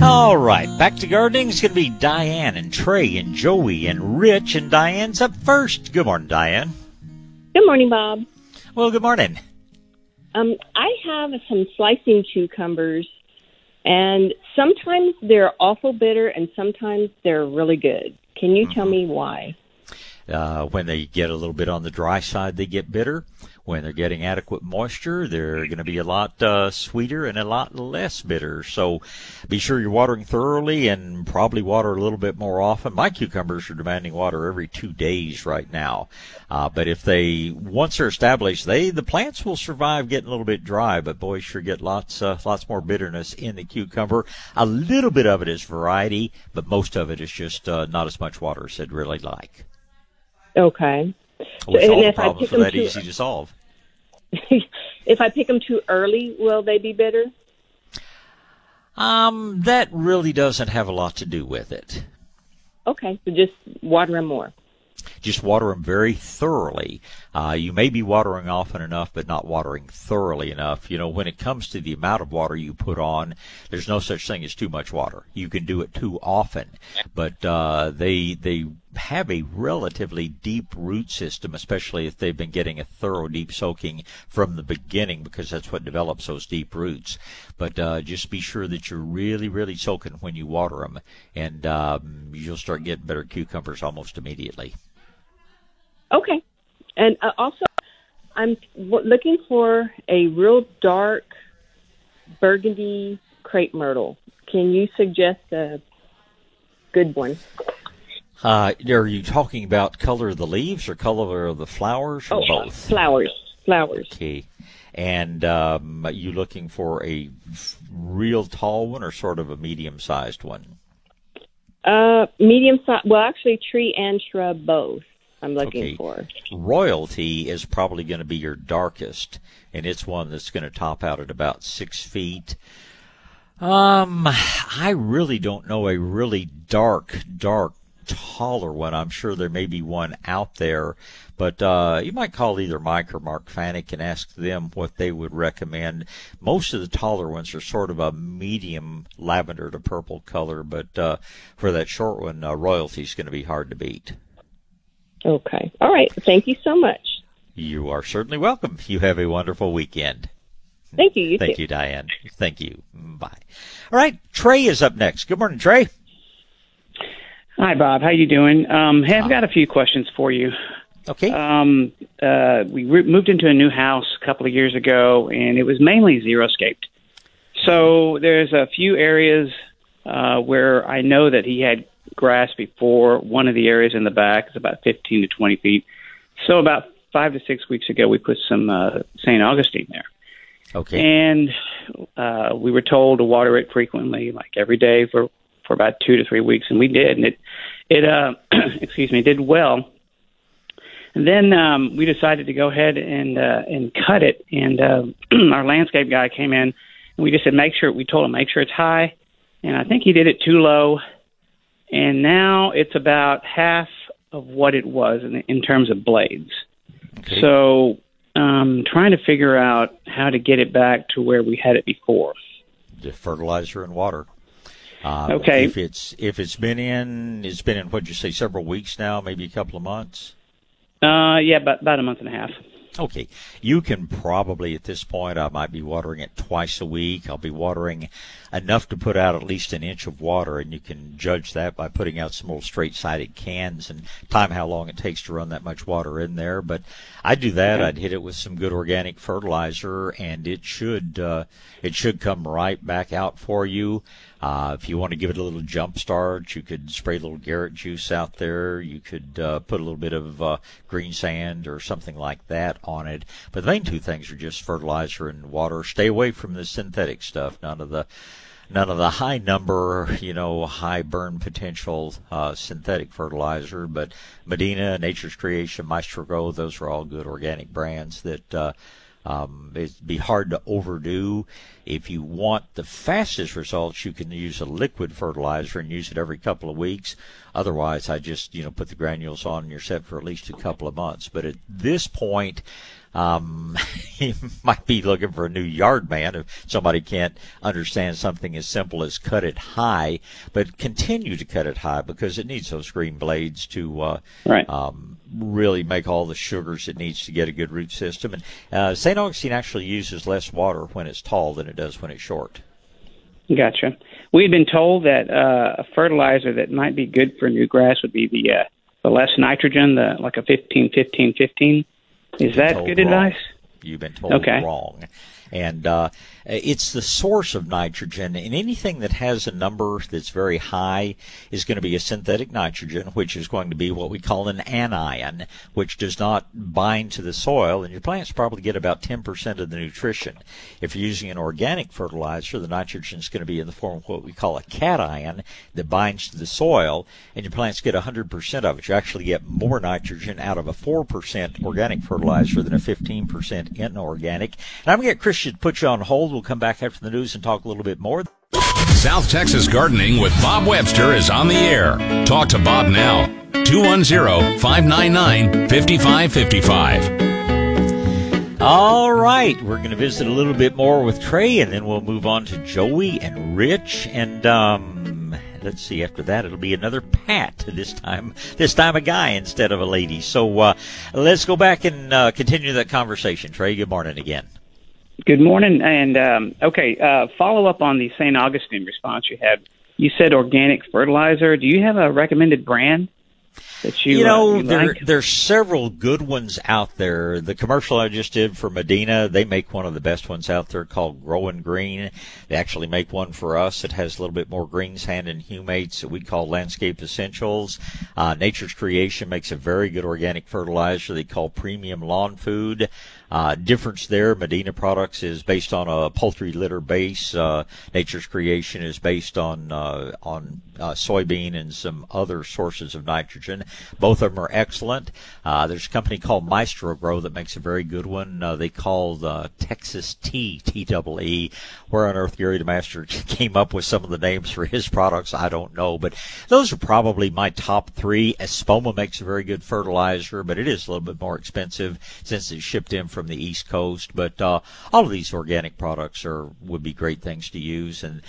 All right, back to gardening. It's going to be Diane and Trey and Joey and Rich, and Diane's up first. Good morning, Diane. Good morning, Bob. Well, good morning. Um, I have some slicing cucumbers, and sometimes they're awful bitter, and sometimes they're really good. Can you tell me why? Uh, when they get a little bit on the dry side, they get bitter. When they're getting adequate moisture, they're going to be a lot uh, sweeter and a lot less bitter. So be sure you're watering thoroughly and probably water a little bit more often. My cucumbers are demanding water every two days right now. Uh, but if they, once they're established, they, the plants will survive getting a little bit dry, but boy, sure get lots, uh, lots more bitterness in the cucumber. A little bit of it is variety, but most of it is just uh, not as much water as they'd really like. Okay. Which and all the if I problems pick are them that too- easy to solve. [LAUGHS] if I pick them too early, will they be bitter? Um, that really doesn't have a lot to do with it. Okay, so just water them more. Just water them very thoroughly. Uh, you may be watering often enough, but not watering thoroughly enough. You know, when it comes to the amount of water you put on, there's no such thing as too much water. You can do it too often, but uh, they they have a relatively deep root system, especially if they've been getting a thorough deep soaking from the beginning, because that's what develops those deep roots. But uh, just be sure that you're really, really soaking when you water them, and um, you'll start getting better cucumbers almost immediately. Okay. And uh, also, I'm looking for a real dark burgundy crepe myrtle. Can you suggest a good one? Uh, are you talking about color of the leaves or color of the flowers or Oh, both? Flowers. Flowers. Okay. And um, are you looking for a real tall one or sort of a medium sized one? Uh, medium size. Well, actually, tree and shrub both. I'm looking Okay. for. Royalty is probably going to be your darkest, and it's one that's going to top out at about six feet. Um, I really don't know a really dark, dark, taller one. I'm sure there may be one out there, but uh, you might call either Mike or Mark Fanick and ask them what they would recommend. Most of the taller ones are sort of a medium lavender to purple color, but uh, for that short one, uh, royalty is going to be hard to beat. Okay. All right. Thank you so much. You are certainly welcome. You have a wonderful weekend. Thank you. You Thank too. you, Diane. Thank you. Bye. All right, Trey is up next. Good morning, Trey. Hi, Bob. How you doing? Um, hey, I've got a few questions for you. Okay. Um, uh, we re- moved into a new house a couple of years ago, and it was mainly xeriscaped. So there's a few areas uh, where I know that he had grass before. One of the areas in the back is about 15 to 20 feet. So about five to six weeks ago, we put some uh, St. Augustine there. Okay. And uh, we were told to water it frequently, like every day for for about two to three weeks, and we did, and it it uh, [CLEARS THROAT] excuse me did well. And then um, we decided to go ahead and uh, and cut it, and uh, [CLEARS THROAT] our landscape guy came in, and we just said make sure we told him make sure it's high, and I think he did it too low, and now it's about half of what it was in, in terms of blades. Okay. So, um, trying to figure out how to get it back to where we had it before. The fertilizer and water. Uh, okay. If it's if it's been in, it's been in what you say several weeks now, maybe a couple of months. Uh, yeah, about about a month and a half. Okay. You can probably, at this point, I might be watering it twice a week. I'll be watering enough to put out at least an inch of water, and you can judge that by putting out some old straight sided cans and time how long it takes to run that much water in there. But I'd do that. I'd hit it with some good organic fertilizer, and it should, uh, it should come right back out for you. Uh, if you want to give it a little jump start, you could spray a little Garrett juice out there. You could uh, put a little bit of uh, green sand or something like that on it. But the main two things are just fertilizer and water. Stay away from the synthetic stuff. None of the none of the high number, you know, high burn potential uh, synthetic fertilizer, but Medina, Nature's Creation, Maestro-Gro, those are all good organic brands that uh, um, it'd be hard to overdo. If you want the fastest results, you can use a liquid fertilizer and use it every couple of weeks. Otherwise, I just you know put the granules on and you're set for at least a couple of months. But at this point, um, [LAUGHS] he might be looking for a new yard man if somebody can't understand something as simple as cut it high, but continue to cut it high because it needs those green blades to uh, right. um, really make all the sugars it needs to get a good root system. And uh, St. Augustine actually uses less water when it's tall than it does when it's short. Gotcha. We had been told that uh, a fertilizer that might be good for new grass would be the uh, the less nitrogen, the like a 15 15 15 is that good wrong. advice? You've been told okay. wrong. And uh, Uh, it's the source of nitrogen, and anything that has a number that's very high is going to be a synthetic nitrogen, which is going to be what we call an anion, which does not bind to the soil, and your plants probably get about 10% of the nutrition. If you're using an organic fertilizer, the nitrogen is going to be in the form of what we call a cation that binds to the soil, and your plants get 100% of it. You actually get more nitrogen out of a 4% organic fertilizer than a 15% inorganic. And I'm going to get Christian to put you on hold. We'll come back after the news and talk a little bit more. South Texas Gardening with Bob Webster is on the air. Talk to Bob now. 210 599 5555. All right, we're going to visit a little bit more with Trey, and then we'll move on to Joey and Rich, and um, let's see. After that, it'll be another Pat. This time, this time a guy instead of a lady. So uh, let's go back and uh, continue that conversation. Trey, good morning again. Good morning. And um, okay, uh, follow up on the St. Augustine response you had. You said organic fertilizer. Do you have a recommended brand? That you, you know, uh, you there like? there's several good ones out there. The commercial I just did for Medina, they make one of the best ones out there called Growing Green. They actually make one for us that has a little bit more greensand and humates that we call Landscape Essentials. Uh, Nature's Creation makes a very good organic fertilizer they call Premium Lawn Food. Uh, difference there, Medina Products is based on a poultry litter base. Uh, Nature's Creation is based on uh, on uh, soybean and some other sources of nitrogen. Both of them are excellent. Uh, there's a company called Maestro-Gro that makes a very good one. Uh, they call the Texas Tea. Where on earth Gary DeMaster [LAUGHS] came up with some of the names for his products, I don't know. But those are probably my top three. Espoma makes a very good fertilizer, but it is a little bit more expensive since it's shipped in from the East Coast. But uh, all of these organic products are would be great things to use and.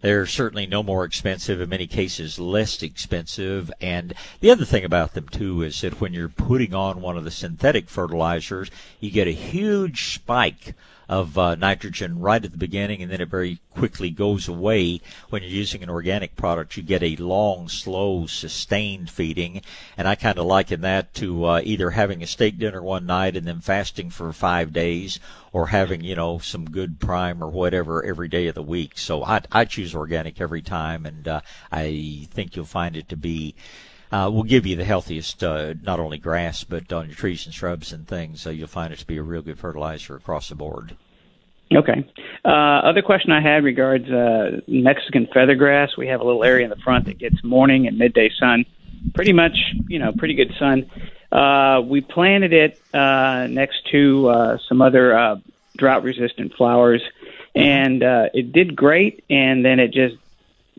They're certainly no more expensive, in many cases less expensive. And the other thing about them too is that when you're putting on one of the synthetic fertilizers, you get a huge spike of uh, nitrogen right at the beginning, and then it very quickly goes away. When you're using an organic product, you get a long, slow, sustained feeding, and I kind of liken that to uh, either having a steak dinner one night and then fasting for five days, or having you know some good prime or whatever every day of the week. So I I choose organic every time, and uh, I think you'll find it to be uh, will give you the healthiest, uh, not only grass, but on your trees and shrubs and things. So you'll find it to be a real good fertilizer across the board. Okay. Uh, other question I had regards uh, Mexican feathergrass. We have a little area in the front that gets morning and midday sun, pretty much, you know, pretty good sun. Uh, we planted it uh, next to uh, some other uh, drought-resistant flowers, and uh, it did great. And then it just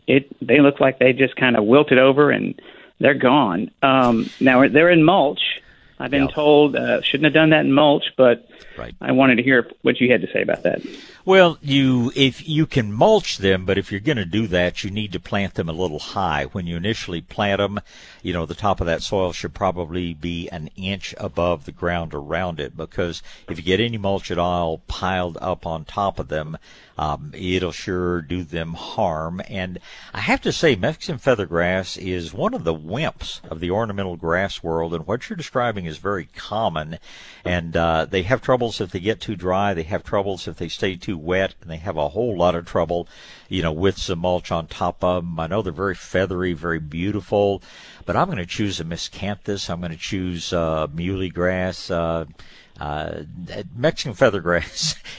it they look like they just kind of wilted over and they're gone. Um, now they're in mulch. I've been told uh, shouldn't have done that in mulch, but right. I wanted to hear what you had to say about that. Well, you if you can mulch them, but if you're going to do that, you need to plant them a little high. When you initially plant them, you know the top of that soil should probably be an inch above the ground around it, because if you get any mulch at all piled up on top of them, um, it'll sure do them harm. And I have to say, Mexican feathergrass is one of the wimps of the ornamental grass world, and what you're describing is very common. And uh, they have troubles if they get too dry. They have troubles if they stay too wet, and they have a whole lot of trouble, you know, with some mulch on top of them. I know they're very feathery, very beautiful, but I'm going to choose a miscanthus. I'm going to choose uh, muhly grass. Uh, uh, Mexican. [LAUGHS]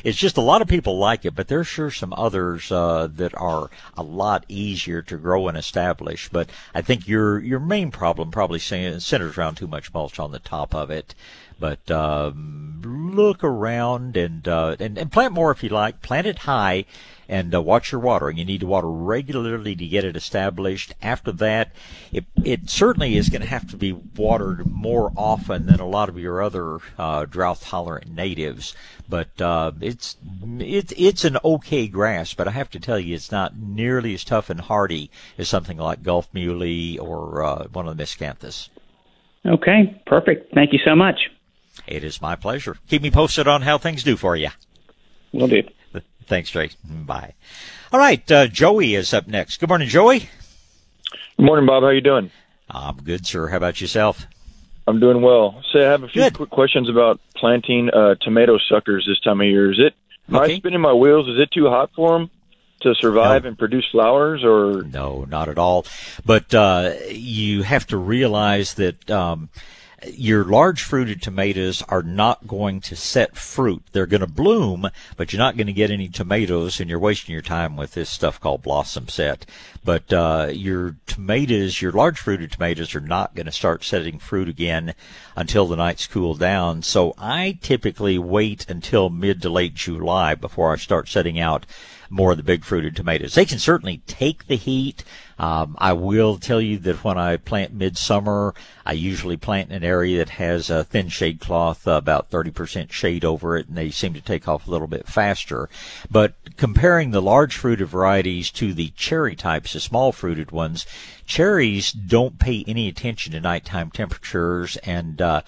It's just a lot of people like it, but there's sure some others uh, that are a lot easier to grow and establish. But I think your your main problem probably centers around too much mulch on the top of it. But um, look around and, uh, and and plant more if you like. Plant it high and uh, watch your watering. You need to water regularly to get it established. After that, it, it certainly is going to have to be watered more often than a lot of your other uh, drought tolerant natives. But uh, it's it's it's an okay grass, but I have to tell you, it's not nearly as tough and hardy as something like Gulf Muhly or uh, one of the Miscanthus. Okay, perfect. Thank you so much. It is my pleasure. Keep me posted on how things do for you. Will do. [LAUGHS] Thanks, Trey. Bye. All right, uh, Joey is up next. Good morning, Joey. Good morning, Bob. How are you doing? I'm good, sir. How about yourself? I'm doing well. Say, I have a few Good. quick questions about planting uh, tomato suckers this time of year. Is it? Am Okay. I spinning my wheels? Is it too hot for them to survive and produce flowers, or No, not at all. But uh, you have to realize that um, your large fruited tomatoes are not going to set fruit. They're going to bloom, but you're not going to get any tomatoes, and you're wasting your time with this stuff called blossom set. But uh, your tomatoes, your large fruited tomatoes, are not going to start setting fruit again until the nights cool down. So I typically wait until mid to late July before I start setting out more of the big fruited tomatoes. They can certainly take the heat. Um, I will tell you that when I plant midsummer, I usually plant in an area that has a thin shade cloth, uh, about 30% shade over it, and they seem to take off a little bit faster. But comparing the large fruited varieties to the cherry types, the small fruited ones, cherries don't pay any attention to nighttime temperatures and uh,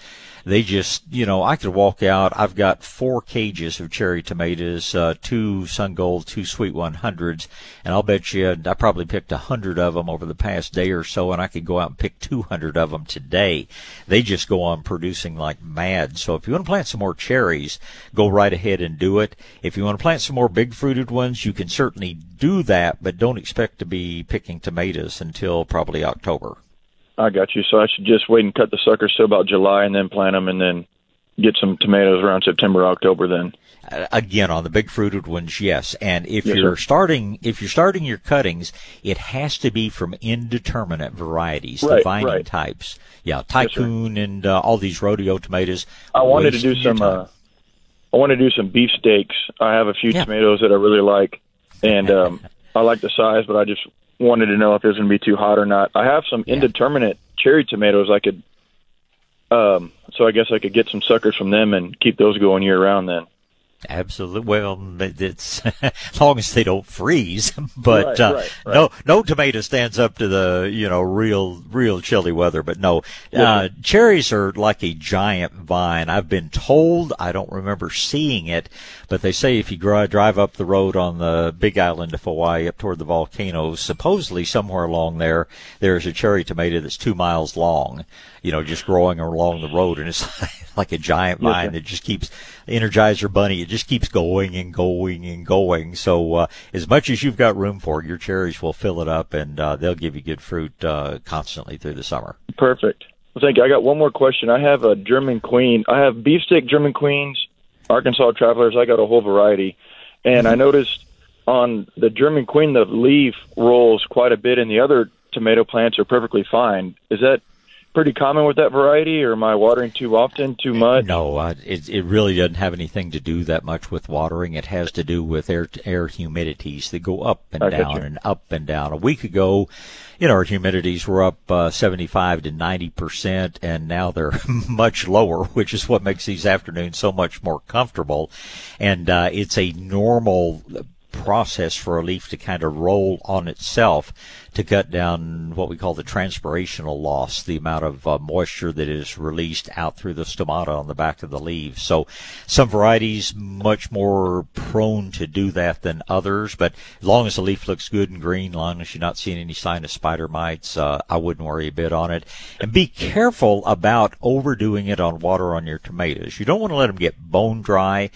they just you know i could walk out i've got four cages of cherry tomatoes uh, two sun gold two sweet 100s and i'll bet you i probably picked a hundred of them over the past day or so and i could go out and pick 200 of them today they just go on producing like mad so if you want to plant some more cherries go right ahead and do it if you want to plant some more big fruited ones you can certainly do that but don't expect to be picking tomatoes until probably october I got you. So I should just wait and cut the suckers till about July, and then plant them, and then get some tomatoes around September, October. Then again on the big fruited ones yes and if Yes, you're sir. starting if you're starting your cuttings it has to be from indeterminate varieties the Right, vining right. types yeah tycoon and uh, all these rodeo tomatoes I wanted to do some. Uh, I want to do some beef steaks. I have a few tomatoes that I really like, and [LAUGHS] um, I like the size, but I just wanted to know if it was going to be too hot or not. I have some indeterminate cherry tomatoes. I could, um, so I guess I could get some suckers from them and keep those going year round. Then Absolutely. Well, it's as [LAUGHS] long as they don't freeze. [LAUGHS] But Right, uh, right, right. no, no tomato stands up to the you know real, real chilly weather. But no, uh, cherries are like a giant vine. I've been told. I don't remember seeing it, but they say if you drive up the road on the Big Island of Hawaii up toward the volcanoes, supposedly somewhere along there, there's a cherry tomato that's two miles long. You know, just growing along the road, and it's [LAUGHS] like a giant vine that just keeps Energizer Bunny. It just keeps going and going and going. So uh, as much as you've got room for, your cherries will fill it up, and uh, they'll give you good fruit uh, constantly through the summer. perfect. Well, thank you. I got one more question. I have a German Queen. I have beefsteak German Queens, Arkansas Travelers. I got a whole variety, and I noticed on the German Queen the leaf rolls quite a bit, and the other tomato plants are perfectly fine. Is that pretty common with that variety, or am I watering too often, too much? No, uh, it it really doesn't have anything to do that much with watering. It has to do with air air humidities that go up and I down and up and down. A week ago, you know, our humidities were up uh, 75 to 90 percent, and now they're [LAUGHS] much lower, which is what makes these afternoons so much more comfortable. And uh, it's a normal process for a leaf to kind of roll on itself to cut down what we call the transpirational loss, the amount of uh, moisture that is released out through the stomata on the back of the leaves. So some varieties much more prone to do that than others, but as long as the leaf looks good and green, as long as you're not seeing any sign of spider mites, uh, I wouldn't worry a bit on it. And be careful about overdoing it on water on your tomatoes. You don't want to let them get bone dry,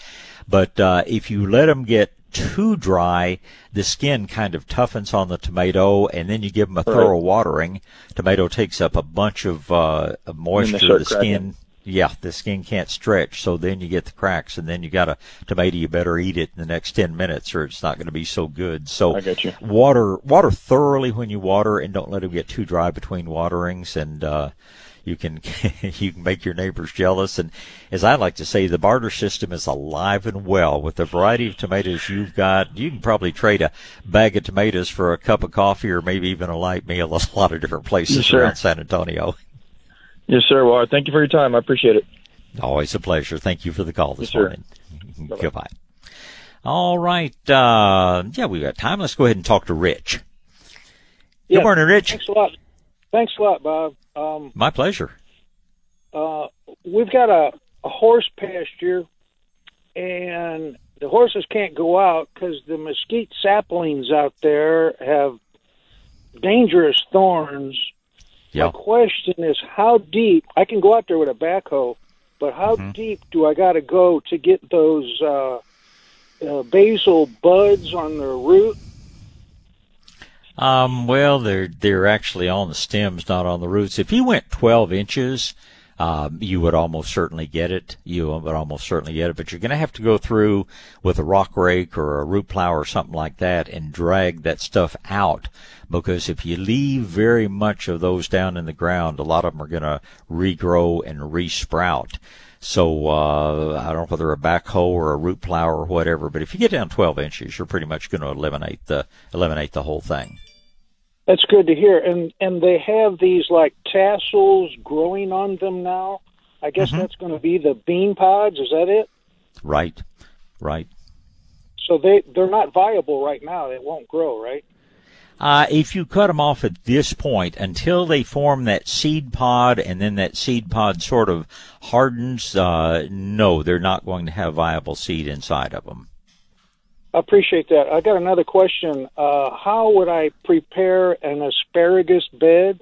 but uh, if you let them get too dry, the skin kind of toughens on the tomato, and then you give them a thorough watering. Tomato takes up a bunch of, uh, of moisture. The skin, yeah, the skin can't stretch, so then you get the cracks, and then you got a tomato. You better eat it in the next ten minutes, or it's not going to be so good. So I get you. water water thoroughly when you water, and don't let them get too dry between waterings, and uh, you can [LAUGHS] you can make your neighbors jealous. And as I like to say, the barter system is alive and well with the variety of tomatoes you've got. You can probably trade a bag of tomatoes for a cup of coffee or maybe even a light meal in [LAUGHS] a lot of different places Yes, around. San Antonio. Yes, sir. Well, thank you for your time. I appreciate it. Always a pleasure. Thank you for the call this Yes, morning. Goodbye. All right. Uh, yeah, we've got time. Let's go ahead and talk to Rich. Yeah, Good morning, Rich. Thanks a lot. Thanks a lot, Bob. Um, My pleasure. uh, we've got a, a horse pasture, and the horses can't go out because the mesquite saplings out there have dangerous thorns. Yeah. My question is, how deep? I can go out there with a backhoe, but how Mm-hmm. deep do I got to go to get those uh, uh, basal buds on the root? Um, well, they're they're actually on the stems, not on the roots. If you went 12 inches, um, you would almost certainly get it. You would almost certainly get it, but you're going to have to go through with a rock rake or a root plow or something like that and drag that stuff out. Because if you leave very much of those down in the ground, a lot of them are going to regrow and resprout. So uh, I don't know whether a backhoe or a root plow or whatever, but if you get down 12 inches, you're pretty much going to eliminate the eliminate the whole thing. That's good to hear. And and they have these like tassels growing on them now. I guess Mm-hmm. that's going to be the bean pods. Is that it? Right, right. So they they're not viable right now. They won't grow, right? Uh, if you cut them off at this point until they form that seed pod and then that seed pod sort of hardens, uh, no, they're not going to have viable seed inside of them. I appreciate that. I got another question. Uh, how would I prepare an asparagus bed?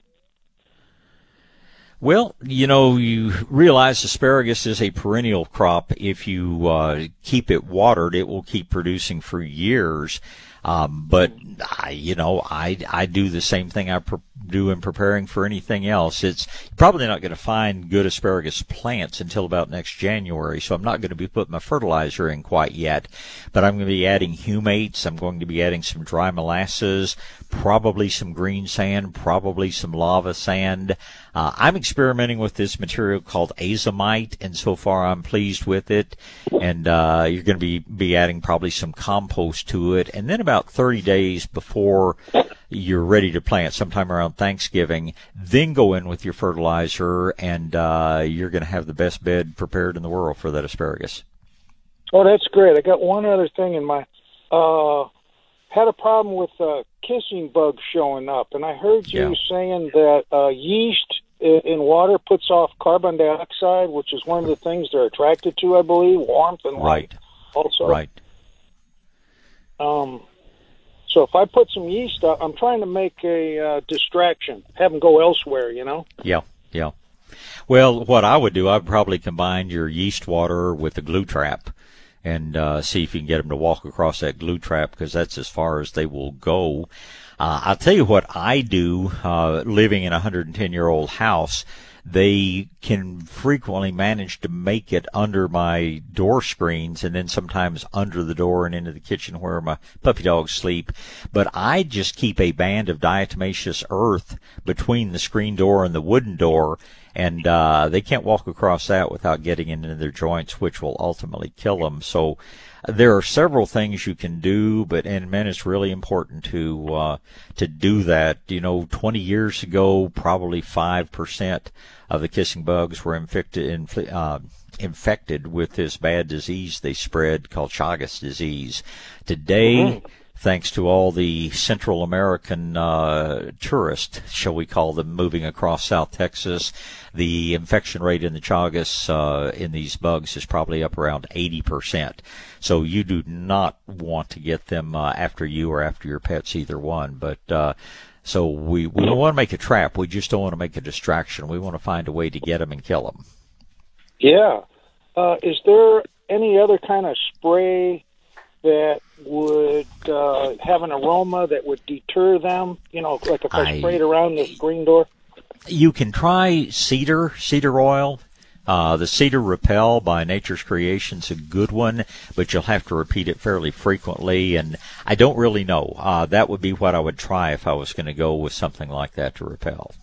Well, you know, you realize asparagus is a perennial crop. If you uh, keep it watered, it will keep producing for years. Um, but I, you know, I I do the same thing I pre- do in preparing for anything else. It's probably not going to find good asparagus plants until about next January, so I'm not going to be putting my fertilizer in quite yet. But I'm going to be adding humates. I'm going to be adding some dry molasses, probably some green sand, probably some lava sand. Uh, I'm experimenting with this material called azomite, and so far I'm pleased with it. And uh, you're going to be be adding probably some compost to it, and then about 30 days before you're ready to plant, sometime around Thanksgiving, then go in with your fertilizer, and uh, you're going to have the best bed prepared in the world for that asparagus. Oh, that's great. I got one other thing in my uh had a problem with uh kissing bugs showing up and I heard you Yeah. saying that uh yeast in water puts off carbon dioxide, which is one of the things they're attracted to, I believe, warmth and light. Right, Also, right. Um, so if I put some yeast up, I'm trying to make a uh, distraction, have them go elsewhere. You know. Yeah, yeah. Well, what I would do, I'd probably combine your yeast water with the glue trap and uh, see if you can get them to walk across that glue trap because that's as far as they will go. Uh, I'll tell you what I do, uh, living in a 110 year old house. They can frequently manage to make it under my door screens and then sometimes under the door and into the kitchen where my puppy dogs sleep. But I just keep a band of diatomaceous earth between the screen door and the wooden door and uh, they can't walk across that without getting into their joints, which will ultimately kill them. So there are several things you can do, but and men, it's really important to uh, to do that. You know, 20 years ago, probably five percent of the kissing bugs were infected uh, infected with this bad disease they spread called Chagas disease. Today. Mm-hmm thanks to all the Central American uh, tourists, shall we call them, moving across South Texas. The infection rate in the Chagas uh, in these bugs is probably up around 80%. So you do not want to get them uh, after you or after your pets, either one. But uh, so we, we don't want to make a trap. We just don't want to make a distraction. We want to find a way to get them and kill them. Yeah. Uh, is there any other kind of spray that would uh, have an aroma that would deter them? You know, like if I, I sprayed around the screen door. You can try cedar, cedar oil. Uh, the Cedar Repel by Nature's Creation's a good one, but you'll have to repeat it fairly frequently. And I don't really know. Uh, that would be what I would try if I was going to go with something like that to repel.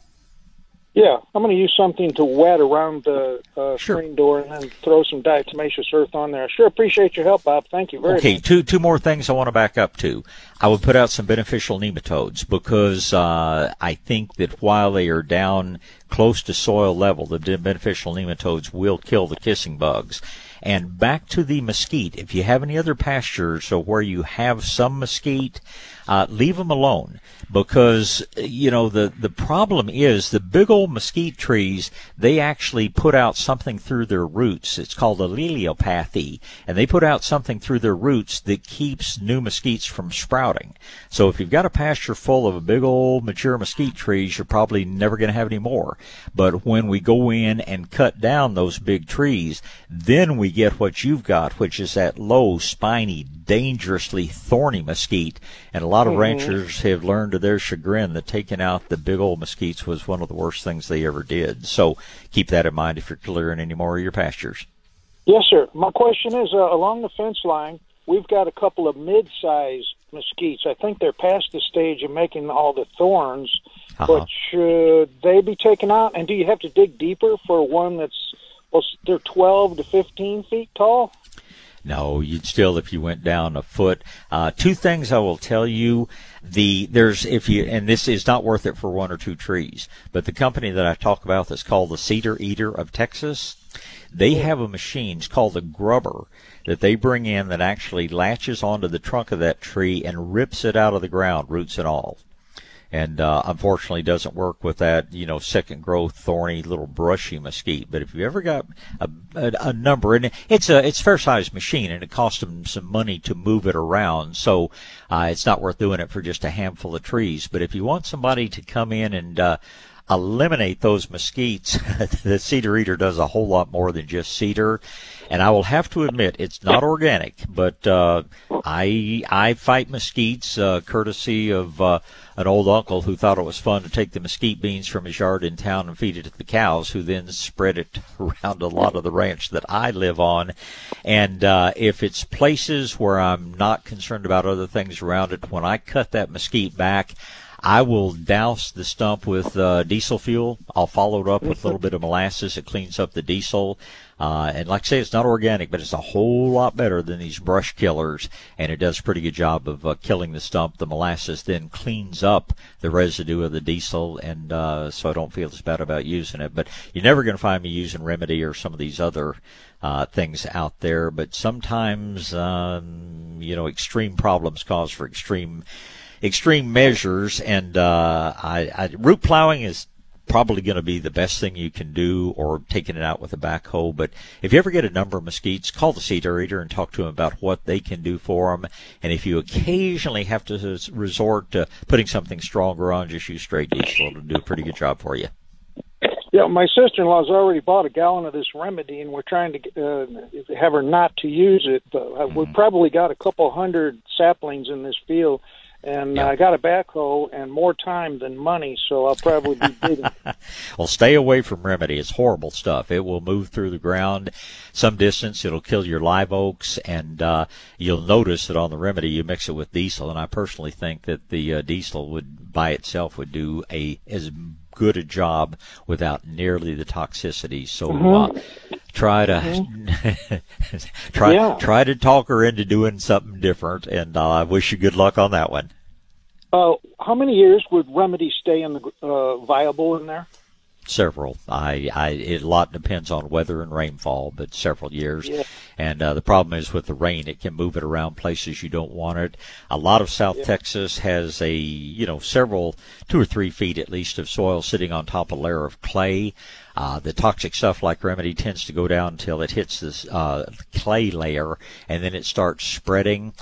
Yeah, I'm going to use something to wet around the uh, sure. screen door and then throw some diatomaceous earth on there. Sure, appreciate your help, Bob. Thank you very okay, much. Okay, two two more things I want to back up to. I would put out some beneficial nematodes because uh, I think that while they are down close to soil level, the beneficial nematodes will kill the kissing bugs. And back to the mesquite. If you have any other pastures or where you have some mesquite, uh, leave them alone because you know the the problem is the big old mesquite trees they actually put out something through their roots. It's called allelopathy and they put out something through their roots that keeps new mesquites from sprouting. So if you've got a pasture full of big old mature mesquite trees you're probably never going to have any more. But when we go in and cut down those big trees then we get what you've got which is that low spiny dangerously thorny mesquite and a lot of mm-hmm. ranchers have learned to their chagrin that taking out the big old mesquites was one of the worst things they ever did. So keep that in mind if you're clearing any more of your pastures. Yes, sir. My question is uh, along the fence line, we've got a couple of mid-sized mesquites. I think they're past the stage of making all the thorns, uh-huh. but should they be taken out? And do you have to dig deeper for one that's well, they're 12 to 15 feet tall? No, you'd still if you went down a foot. Uh, two things I will tell you. The there's if you and this is not worth it for one or two trees, but the company that I talk about that's called the Cedar Eater of Texas, they have a machine it's called a grubber that they bring in that actually latches onto the trunk of that tree and rips it out of the ground, roots and all and uh, unfortunately doesn't work with that you know second growth thorny little brushy mesquite. But if you ever got a, a, a number, and it's a it's fair sized machine, and it costs them some money to move it around, so uh, it's not worth doing it for just a handful of trees. But if you want somebody to come in and uh, eliminate those mesquites, [LAUGHS] the cedar eater does a whole lot more than just cedar. And I will have to admit, it's not organic, but uh, I I fight mesquites uh, courtesy of uh, an old uncle who thought it was fun to take the mesquite beans from his yard in town and feed it to the cows, who then spread it [LAUGHS] around a lot of the ranch that I live on. And uh, if it's places where I'm not concerned about other things around it, when I cut that mesquite back, I will douse the stump with uh, diesel fuel. I'll follow it up with a little bit of molasses. It cleans up the diesel. Uh, and like I say, it's not organic, but it's a whole lot better than these brush killers, and it does a pretty good job of uh, killing the stump. The molasses then cleans up the residue of the diesel, and uh, so I don't feel as bad about using it. But you're never going to find me using Remedy or some of these other uh, things out there. But sometimes, um, you know, extreme problems cause for extreme extreme measures, and uh, I, I, root plowing is probably going to be the best thing you can do or taking it out with a backhoe. But if you ever get a number of mesquites, call the cedar eater and talk to them about what they can do for them. And if you occasionally have to resort to putting something stronger on, just use straight diesel. It'll do a pretty good job for you. Yeah, my sister-in-law's already bought a gallon of this remedy, and we're trying to uh, have her not to use it. But uh, mm-hmm. we've probably got a couple hundred saplings in this field, and I got a backhoe and more time than money, so I'll probably be [LAUGHS] digging. well, stay away from Remedy. It's horrible stuff. It will move through the ground some distance. It'll kill your live oaks, and uh, you'll notice that on the Remedy you mix it with diesel. And I personally think that the uh, diesel would by itself would do a as good a job without nearly the toxicity. So mm-hmm. uh, try to mm-hmm. [LAUGHS] try yeah. try to talk her into doing something different, and uh, I wish you good luck on that one. Uh, how many years would Remedy stay in the uh, viable in there? Several. I, I, it, a lot depends on weather and rainfall, but several years. Yeah. And uh, the problem is with the rain, it can move it around places you don't want it. A lot of South yeah. Texas has a, you know, several, two or three feet at least of soil sitting on top of a layer of clay. Uh, the toxic stuff like remedy tends to go down until it hits this uh, clay layer, and then it starts spreading.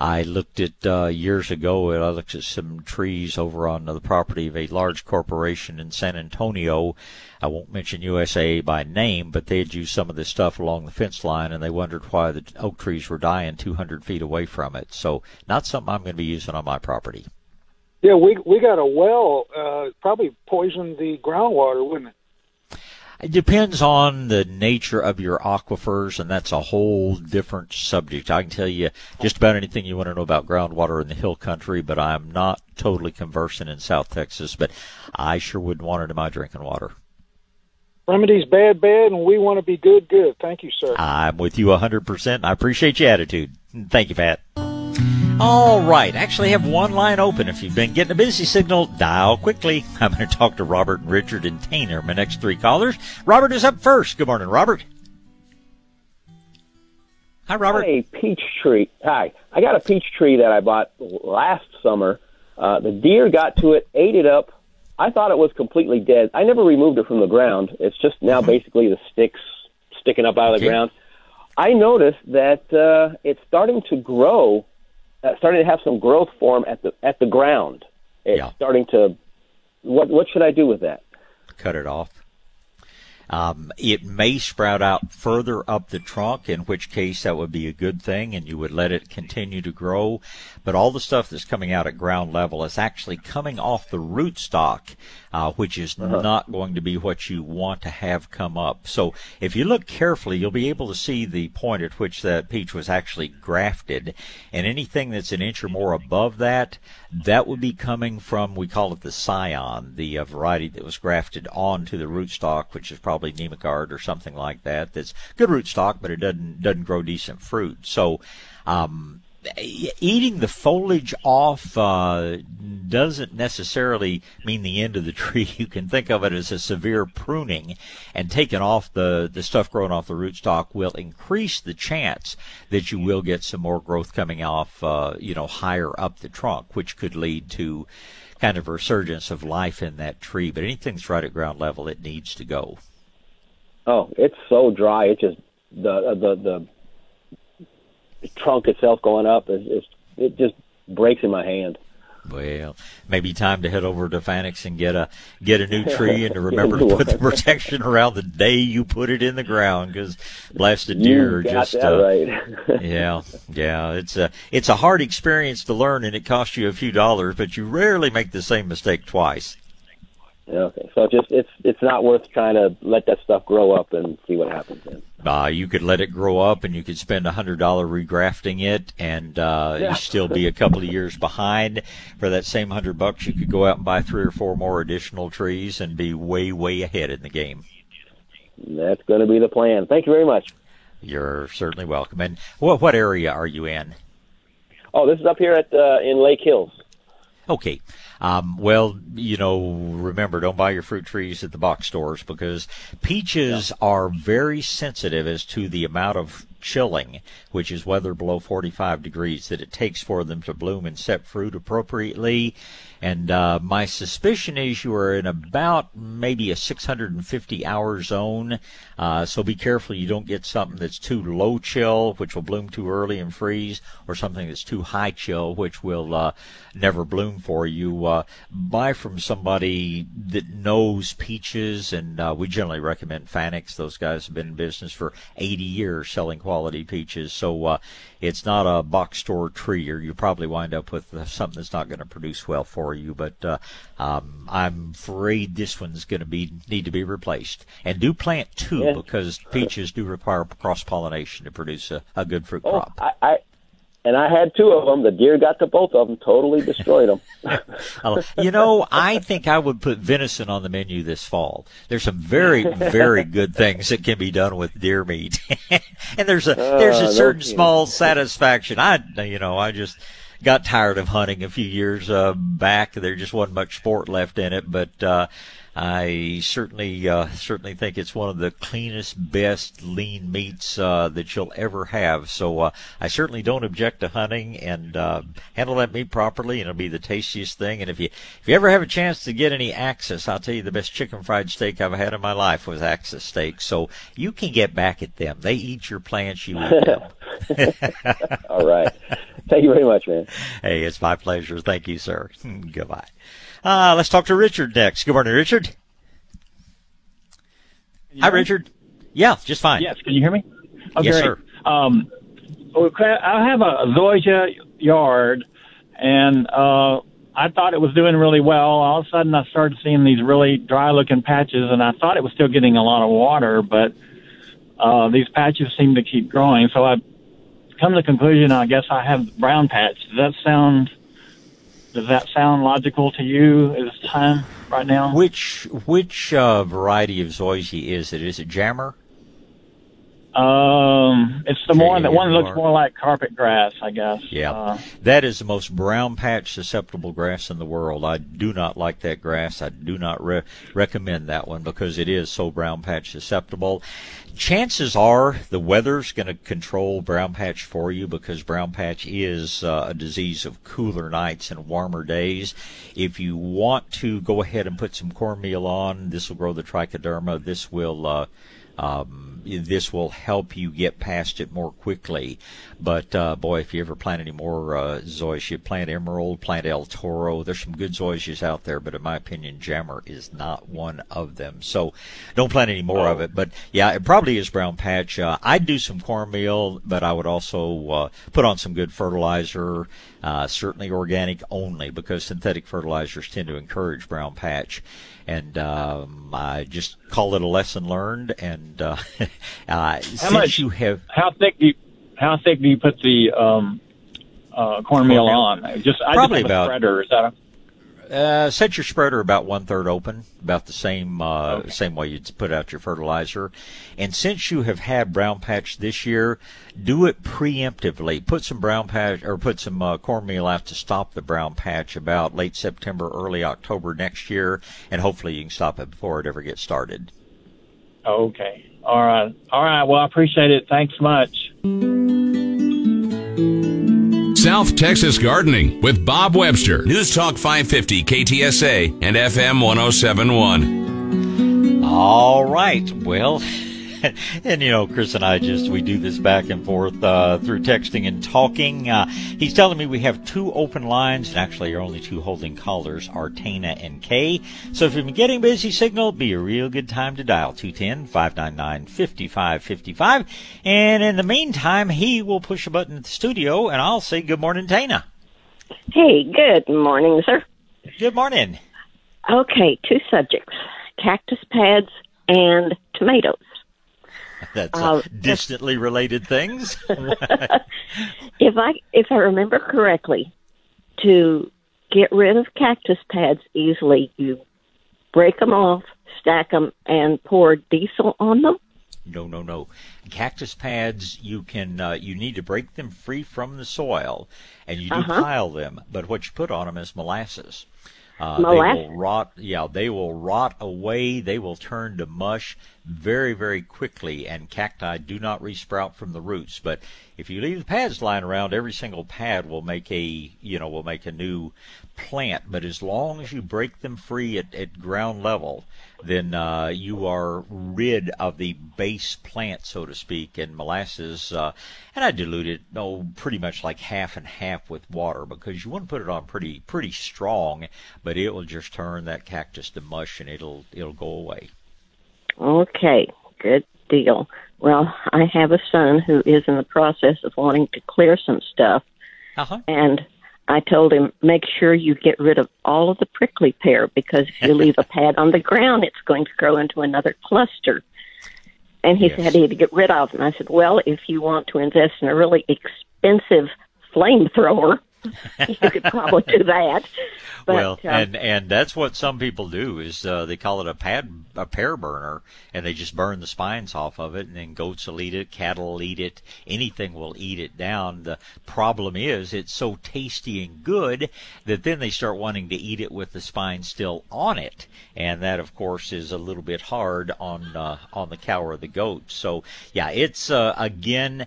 I looked at uh, years ago. I looked at some trees over on the property of a large corporation in San Antonio. I won't mention USAA by name, but they had used some of this stuff along the fence line, and they wondered why the oak trees were dying 200 feet away from it. So, not something I'm going to be using on my property. Yeah, we we got a well. Uh, probably poisoned the groundwater, wouldn't it? It depends on the nature of your aquifers, and that's a whole different subject. I can tell you just about anything you want to know about groundwater in the hill country, but I'm not totally conversant in South Texas, but I sure wouldn't want it in my drinking water. Remedy's bad, bad, and we want to be good, good. Thank you, sir. I'm with you 100%. I appreciate your attitude. Thank you, Pat. All right. Actually, have one line open. If you've been getting a busy signal, dial quickly. [LAUGHS] I'm going to talk to Robert and Richard and Tainer, my next three callers. Robert is up first. Good morning, Robert. Hi, Robert. A peach tree. Hi. I got a peach tree that I bought last summer. Uh, the deer got to it, ate it up. I thought it was completely dead. I never removed it from the ground. It's just now mm-hmm. basically the sticks sticking up out of the ground. I noticed that uh, it's starting to grow uh, starting to have some growth form at the at the ground. It's yeah. starting to. What what should I do with that? Cut it off. Um, it may sprout out further up the trunk, in which case that would be a good thing, and you would let it continue to grow. But all the stuff that's coming out at ground level is actually coming off the rootstock, uh, which is uh-huh. not going to be what you want to have come up. So if you look carefully, you'll be able to see the point at which that peach was actually grafted, and anything that's an inch or more above that, that would be coming from we call it the scion, the uh, variety that was grafted onto the rootstock, which is probably Nemaguard or something like that. That's good rootstock, but it doesn't doesn't grow decent fruit. So, um, eating the foliage off uh, doesn't necessarily mean the end of the [LAUGHS] tree. You can think of it as a severe pruning, and taking off the the stuff growing off the rootstock will increase the chance that you will get some more growth coming off, uh, you know, higher up the trunk, which could lead to kind of a resurgence of life in that tree. But anything that's right at ground level, it needs to go. Oh, it's so dry. It just the the the trunk itself going up is, is it just breaks in my hand. Well, maybe time to head over to Fanick's and get a get a new tree and to [LAUGHS] remember to put the [LAUGHS] protection around the day you put it in the ground because blasted deer are just uh, right. [LAUGHS] yeah, yeah. It's a it's a hard experience to learn and it costs you a few dollars, but you rarely make the same mistake twice. Okay, so just it's it's not worth trying to let that stuff grow up and see what happens. Then. Uh, you could let it grow up, and you could spend a hundred dollar regrafting it, and uh, yeah. you still be a couple of years behind. For that same hundred bucks, you could go out and buy three or four more additional trees and be way way ahead in the game. That's going to be the plan. Thank you very much. You're certainly welcome. And what what area are you in? Oh, this is up here at uh, in Lake Hills. Okay. Um, well, you know, remember, don't buy your fruit trees at the box stores because peaches yeah. are very sensitive as to the amount of chilling, which is weather below 45 degrees, that it takes for them to bloom and set fruit appropriately. And uh, my suspicion is you are in about maybe a 650 hour zone. Uh, so be careful you don't get something that's too low chill, which will bloom too early and freeze, or something that's too high chill, which will uh, never bloom for you. Uh, buy from somebody that knows peaches, and uh, we generally recommend Fanick's. Those guys have been in business for 80 years selling quality peaches. So uh, it's not a box store tree, or you probably wind up with uh, something that's not going to produce well for you. But uh, um, I'm afraid this one's going to be need to be replaced. And do plant two Yeah. because peaches do require cross pollination to produce a, a good fruit Oh, crop. I, I and I had two of them. The deer got to both of them, totally destroyed them. Uh, [LAUGHS] you know, I think I would put venison on the menu this fall. There's some very, very good things that can be done with deer meat, [LAUGHS] and there's a there's a no certain small satisfaction. I, you know, I just got tired of hunting a few years uh, back. There just wasn't much sport left in it, but uh, I certainly uh, certainly think it's one of the cleanest, best lean meats uh, that you'll ever have. So uh, I certainly don't object to hunting and uh, handle that meat properly, and it'll be the tastiest thing. And if you if you ever have a chance to get any Axis, I'll tell you the best chicken fried steak I've had in my life was Axis steak. So you can get back at them. They eat your plants, you eat them. [LAUGHS] [LAUGHS] All right. Thank you very much, man. Hey, it's my pleasure. Thank you, sir. [LAUGHS] Goodbye. Uh, let's talk to Richard next. Good morning, Richard. Hi, Richard. Yeah, just fine. Yes, can you hear me? Oh, Yes, sir. Um, okay, I have a zoysia yard, and uh, I thought it was doing really well. All of a sudden, I started seeing these really dry-looking patches, and I thought it was still getting a lot of water, but uh, these patches seem to keep growing. So I come to the conclusion. I guess I have brown patch. Does that sound? Does that sound logical to you at this time right now? Which which uh, variety of zoysia is it? Is it Jamur? Um, it's the more that one looks more like carpet grass, I guess. Yeah, Uh, that is the most brown patch susceptible grass in the world. I do not like that grass. I do not re- recommend that one because it is so brown patch susceptible. Chances are the weather's going to control brown patch for you because brown patch is uh, a disease of cooler nights and warmer days. If you want to go ahead and put some cornmeal on, this will grow the trichoderma. This will uh, um, this will help you get past it more quickly. But uh, boy, if you ever plant any more uh, zoysia, plant emerald, plant El Toro. There's some good zoysias out there, but in my opinion, Jamur is not one of them. So don't plant any more of it. But yeah, it probably is brown patch. Uh, I'd do some cornmeal, but I would also uh, put on some good fertilizer. Uh, certainly organic only because synthetic fertilizers tend to encourage brown patch and um, I just call it a lesson learned. And uh, [LAUGHS] uh, since much- you have how thick do you, how thick do you put the um, uh, cornmeal on? I Just I Probably just have a about- spreader. Is that a, uh, set your spreader about one third open, about the same uh, same way you'd put out your fertilizer. And since you have had brown patch this year, do it preemptively. Put some brown patch or put some uh, cornmeal out to stop the brown patch about late September, early October next year, and hopefully you can stop it before it ever gets started. okay? All right, all right. Well, I appreciate it. Thanks much. South Texas Gardening with Bob Webster. News Talk 550 KTSA and FM 1071. All right. Well, [LAUGHS] and you know, Chris and I just we do this back and forth uh, through texting and talking. Uh, he's telling me we have two open lines, and actually, our only two holding callers are Tana and Kay. So if you've been getting busy signal, be a real good time to dial 210-599-5555. And in the meantime, he will push a button at the studio, and I'll say good morning, Tana. Hey, good morning, sir. Good morning. Okay, two subjects cactus pads and tomatoes. [LAUGHS] That's Uh, uh, distantly related things. [LAUGHS] [LAUGHS] If I if I remember correctly, to get rid of cactus pads easily, you break them off, stack them, and pour diesel on them. No, no, no. Cactus pads, you can uh, you need to break them free from the soil, and you do Uh-huh. pile them. But what you put on them is molasses. Uh, Molasses? They will rot. Yeah, they will rot away. They will turn to mush very, very quickly. And cacti do not resprout from the roots. But if you leave the pads lying around, every single pad will make a you know will make a new plant. But as long as you break them free at, at ground level, then uh, you are rid of the base plant, so to speak, and molasses. Uh, and I dilute it, oh, pretty much like half and half with water because you want to put it on pretty pretty strong, but it will just turn that cactus to mush and it'll it'll go away. Okay, good deal. Well, I have a son who is in the process of wanting to clear some stuff, uh-huh. and I told him make sure you get rid of all of the prickly pear because if you leave a [LAUGHS] pad on the ground, it's going to grow into another cluster. And he Yes. said he had to get rid of them. I said, well, if you want to invest in a really expensive flamethrower, [LAUGHS] you could probably do that. But, well, uh, and and that's what some people do is uh, they call it a pad a pear burner, and they just burn the spines off of it, and then goats will eat it, cattle will eat it, anything will eat it down. The problem is it's so tasty and good that then they start wanting to eat it with the spine still on it, and that of course is a little bit hard on uh, on the cow or the goat. So yeah, it's uh, again.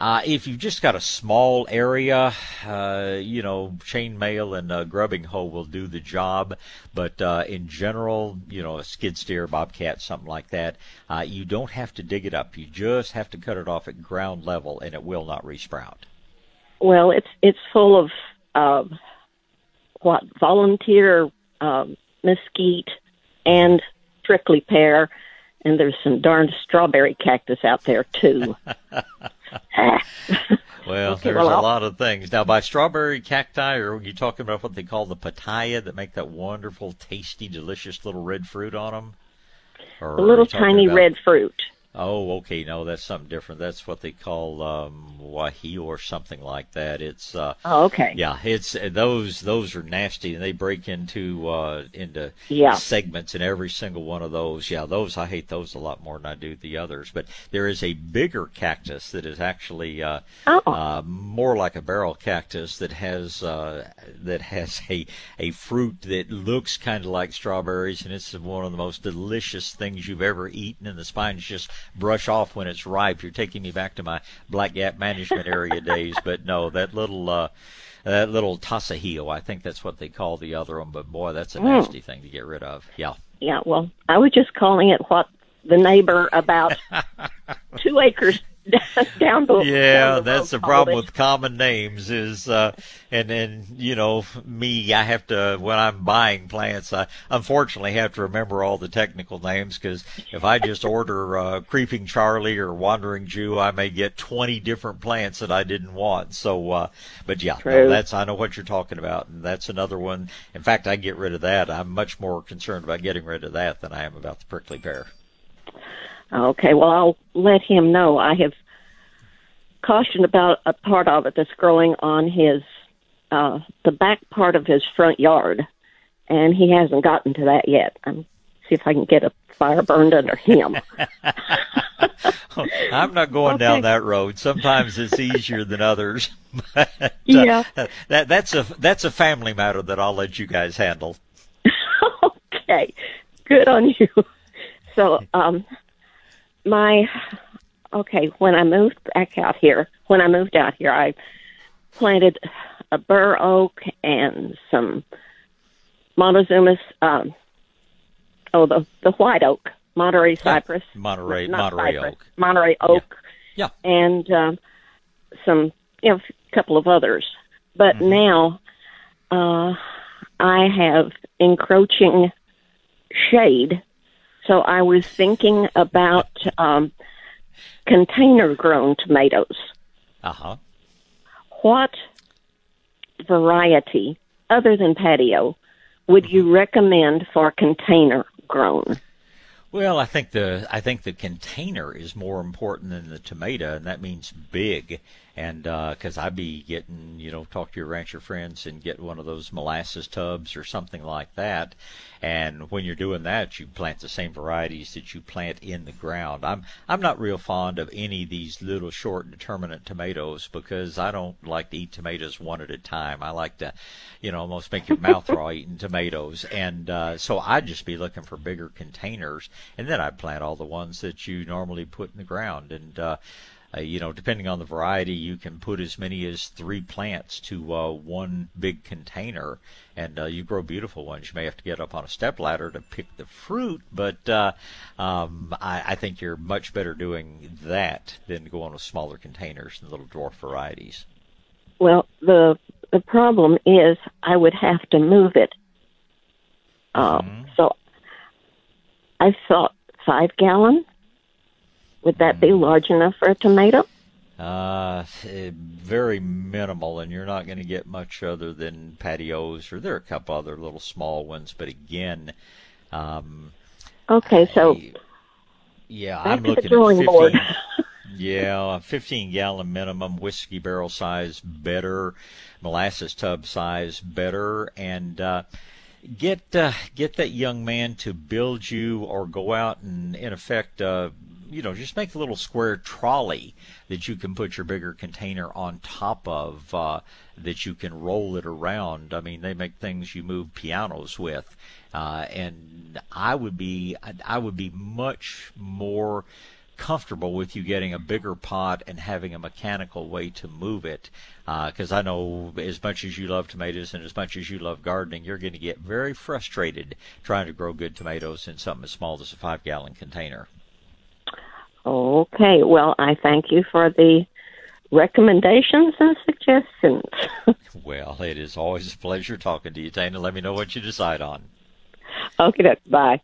Uh, if you've just got a small area, uh, you know, chainmail and uh, grubbing hoe will do the job. But uh, in general, you know, a skid steer, bobcat, something like that, uh, you don't have to dig it up. You just have to cut it off at ground level, and it will not resprout. Well, it's it's full of um, what volunteer um, mesquite and prickly pear, and there's some darned strawberry cactus out there too. [LAUGHS] [LAUGHS] Well, there's a lot of things. Now, by strawberry cacti, or are you talking about what they call the pitaya that make that wonderful, tasty, delicious little red fruit on them? Or the little tiny about- red fruit. Oh, okay. No, that's something different. That's what they call um, wahio or something like that. It's uh, Oh, okay. yeah. It's uh, those those are nasty, and they break into uh, into Yeah. segments in every single one of those. Yeah, those I hate those a lot more than I do the others. But there is a bigger cactus that is actually uh, Oh. uh, more like a barrel cactus that has uh, that has a a fruit that looks kind of like strawberries, and it's one of the most delicious things you've ever eaten. And the spines just brush off when it's ripe. You're taking me back to my Black Gap Management Area [LAUGHS] days, but no, that little. Uh, that little tasajillo, I think that's what they call the other one, but boy, that's a Mm. nasty thing to get rid of. Yeah. Yeah, well, I was just calling it what the neighbor about [LAUGHS] two acres down the Yeah, down the that's the problem with common names is, uh, and and you know me, I have to when I'm buying plants, I unfortunately have to remember all the technical names because if I just order uh, Creeping Charlie or Wandering Jew, I may get 20 different plants that I didn't want. So, uh, but yeah, no, that's I know what you're talking about, and that's another one. In fact, I get rid of that. I'm much more concerned about getting rid of that than I am about the prickly pear. Okay, well, I'll let him know. I have cautioned about a part of it that's growing on his uh the back part of his front yard, and he hasn't gotten to that yet. I'm see if I can get a fire burned under him. [LAUGHS] I'm not going down that road. Sometimes it's easier than others. [LAUGHS] But, uh, Yeah. that that's a that's a family matter that I'll let you guys handle. [LAUGHS] okay, good on you. So, um, my okay, when I moved back out here, when I moved out here, I planted a bur oak and some Montezuma's, um, oh, the the white oak, Monterey cypress, Monterey not Monterey cypress, oak. Monterey oak, Yeah. and um, some, you know, a couple of others. But Mm-hmm. now, uh, I have encroaching shade, so I was thinking about um, container grown tomatoes. Uh huh. What variety, other than patio, would you recommend for container grown? Well, I think the I think the container is more important than the tomato, and that means big. And because I'd be getting, you know, talk to your rancher friends and get one of those molasses tubs or something like that. And when you're doing that, you plant the same varieties that you plant in the ground. I'm I'm not real fond of any of these little short determinate tomatoes because I don't like to eat tomatoes one at a time. I like to, you know, almost make your [LAUGHS] mouth raw eating tomatoes. And uh, so I'd just be looking for bigger containers, and then I'd plant all the ones that you normally put in the ground. And uh, uh, you know, depending on the variety, you can put as many as three plants to uh, one big container, and uh, you grow beautiful ones. You may have to get up on a step ladder to pick the fruit, but uh, um, I, I think you're much better doing that than going with smaller containers and little dwarf varieties. Well, the the problem is I would have to move it. Uh, So I thought five gallon. Would that be large enough for a tomato? Uh, eh, very minimal, and you're not going to get much other than patios, or there are a couple other little small ones. But again, um, okay, so I, yeah, I'm looking at drawing 15, board. [LAUGHS] yeah, 15 gallon minimum, whiskey barrel size better, molasses tub size better, and uh, get uh, get that young man to build you or go out and in effect uh, you know just make a little square trolley that you can put your bigger container on top of uh, that you can roll it around i mean they make things you move pianos with uh, and i would be i would be much more comfortable with you getting a bigger pot and having a mechanical way to move it. Because uh, I know as much as you love tomatoes and as much as you love gardening, you're going to get very frustrated trying to grow good tomatoes in something as small as a five gallon container. Okay, well, I thank you for the recommendations and suggestions. [LAUGHS] well, it is always a pleasure talking to you, Dana. Let me know what you decide on. Okay, bye.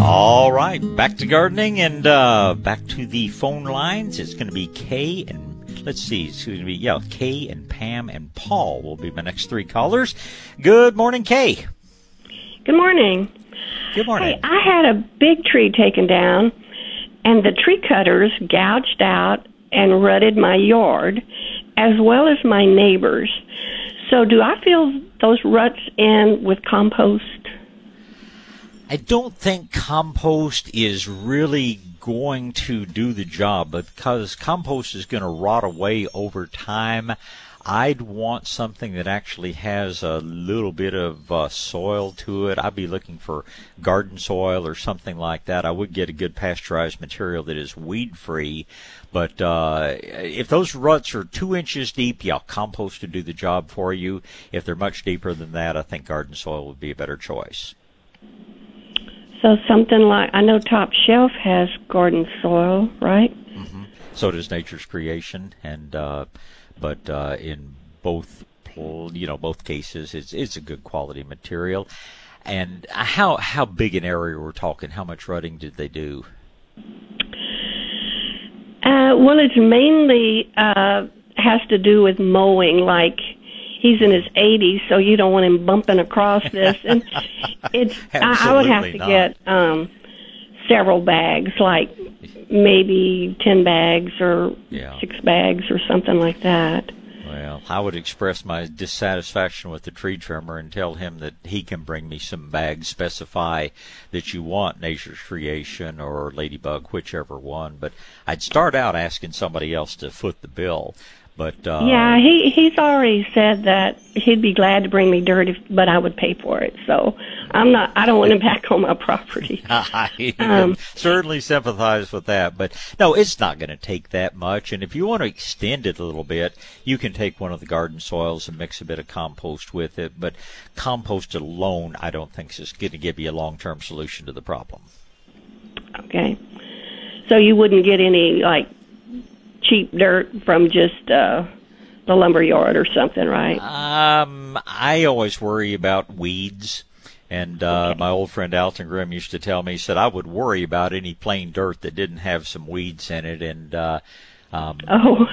All right, back to gardening and uh, back to the phone lines. It's going to be Kay and let's see, it's going to be yeah, Kay and Pam and Paul will be my next three callers. Good morning, Kay. Good morning. Good morning. Hey, I had a big tree taken down, and the tree cutters gouged out and rutted my yard, as well as my neighbors. So, do I fill those ruts in with compost? I don't think compost is really going to do the job because compost is going to rot away over time. I'd want something that actually has a little bit of uh, soil to it. I'd be looking for garden soil or something like that. I would get a good pasteurized material that is weed free. But uh, if those ruts are two inches deep, yeah, compost would do the job for you. If they're much deeper than that, I think garden soil would be a better choice. So something like I know Top Shelf has garden soil, right? Mm-hmm. So does Nature's Creation, and uh, but uh, in both you know both cases, it's it's a good quality material. And how how big an area we're talking? How much rutting did they do? Uh, well, it's mainly uh, has to do with mowing, like he's in his 80s, so you don't want him bumping across this. And [LAUGHS] it's I, I would have to not. get um several bags, like maybe ten bags or Yeah. six bags or something like that. Well, I would express my dissatisfaction with the tree trimmer and tell him that he can bring me some bags. Specify that you want Nature's Creation or Ladybug, whichever one. But I'd start out asking somebody else to foot the bill. But uh, yeah, he he's already said that he'd be glad to bring me dirt, if, but I would pay for it. So I'm not. I don't want him back on my property. [LAUGHS] I [LAUGHS] Um, certainly sympathize with that, but no, it's not going to take that much. And if you want to extend it a little bit, you can take one of the garden soils and mix a bit of compost with it. But compost alone, I don't think is going to give you a long-term solution to the problem. Okay. So you wouldn't get any like cheap dirt from just uh the lumber yard or something, right? Um, I always worry about weeds. And uh, my old friend Alton Grimm used to tell me, he said, I would worry about any plain dirt that didn't have some weeds in it. And, uh, um, [LAUGHS] Oh,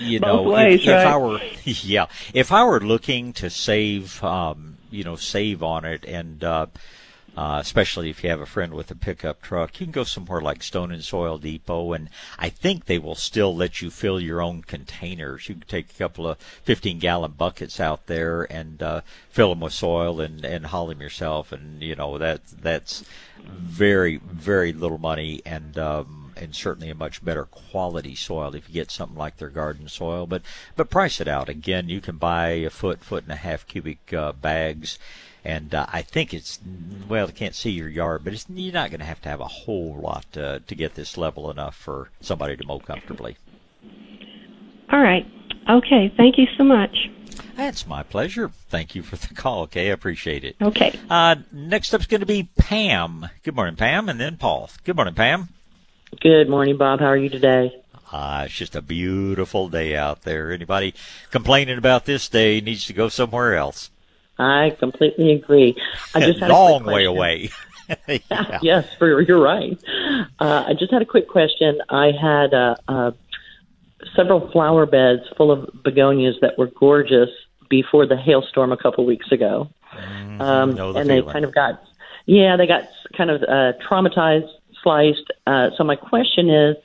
you know, ways, if, if I were, [LAUGHS] yeah, if I were looking to save, um, you know, save on it, and uh, uh, especially if you have a friend with a pickup truck, you can go somewhere like Stone and Soil Depot, and I think they will still let you fill your own containers. You can take a couple of 15 gallon buckets out there and uh, fill them with soil and and haul them yourself, and you know that that's very very little money and. Um, and certainly a much better quality soil if you get something like their garden soil. But but price it out again. You can buy a foot, foot and a half cubic uh, bags, and uh, I think it's well, I can't see your yard, but it's, you're not going to have to have a whole lot uh, to get this level enough for somebody to mow comfortably. All right. Okay. Thank you so much. That's my pleasure. Thank you for the call. Okay, I appreciate it. Okay. Uh, next up's going to be Pam. Good morning, Pam, and then Paul. Good morning, Pam. Good morning, Bob. How are you today? Ah, it's just a beautiful day out there. Anybody complaining about this day needs to go somewhere else. I completely agree. I just had a long way away. [LAUGHS] [LAUGHS] yeah. yes, for, you're right. Uh, I just had a quick question. I had uh, uh, several flower beds full of begonias that were gorgeous before the hailstorm a couple weeks ago, Mm-hmm. um, know and the they kind of got yeah they got kind of uh, traumatized, sliced. Uh, so my question is.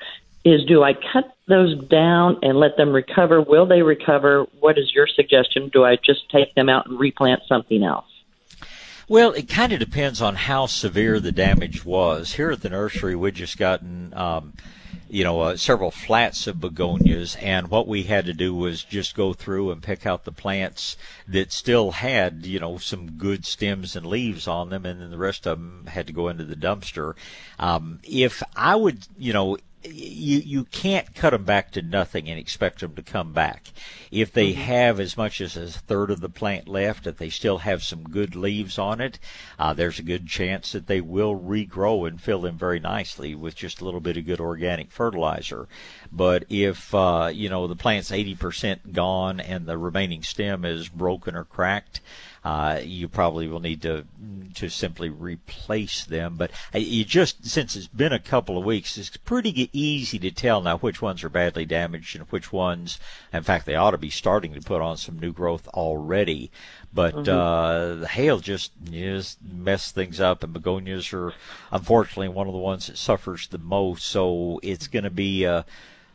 Is do I cut those down and let them recover? Will they recover? What is your suggestion? Do I just take them out and replant something else? Well, it kind of depends on how severe the damage was. Here at the nursery, we just gotten, um, you know, uh, several flats of begonias, and what we had to do was just go through and pick out the plants that still had, you know, some good stems and leaves on them, and then the rest of them had to go into the dumpster. Um, if I would, you know, you you can't cut them back to nothing and expect them to come back. If they have as much as a third of the plant left, if they still have some good leaves on it, uh, there's a good chance that they will regrow and fill in very nicely with just a little bit of good organic fertilizer. But if uh, you know the plant's 80% gone and the remaining stem is broken or cracked, uh, you probably will need to to simply replace them. But uh, you just since it's been a couple of weeks, it's pretty g- easy to tell now which ones are badly damaged and which ones, in fact, they ought to be starting to put on some new growth already. But Mhm. uh, the hail just just messed things up, and begonias are unfortunately one of the ones that suffers the most. So it's going to be a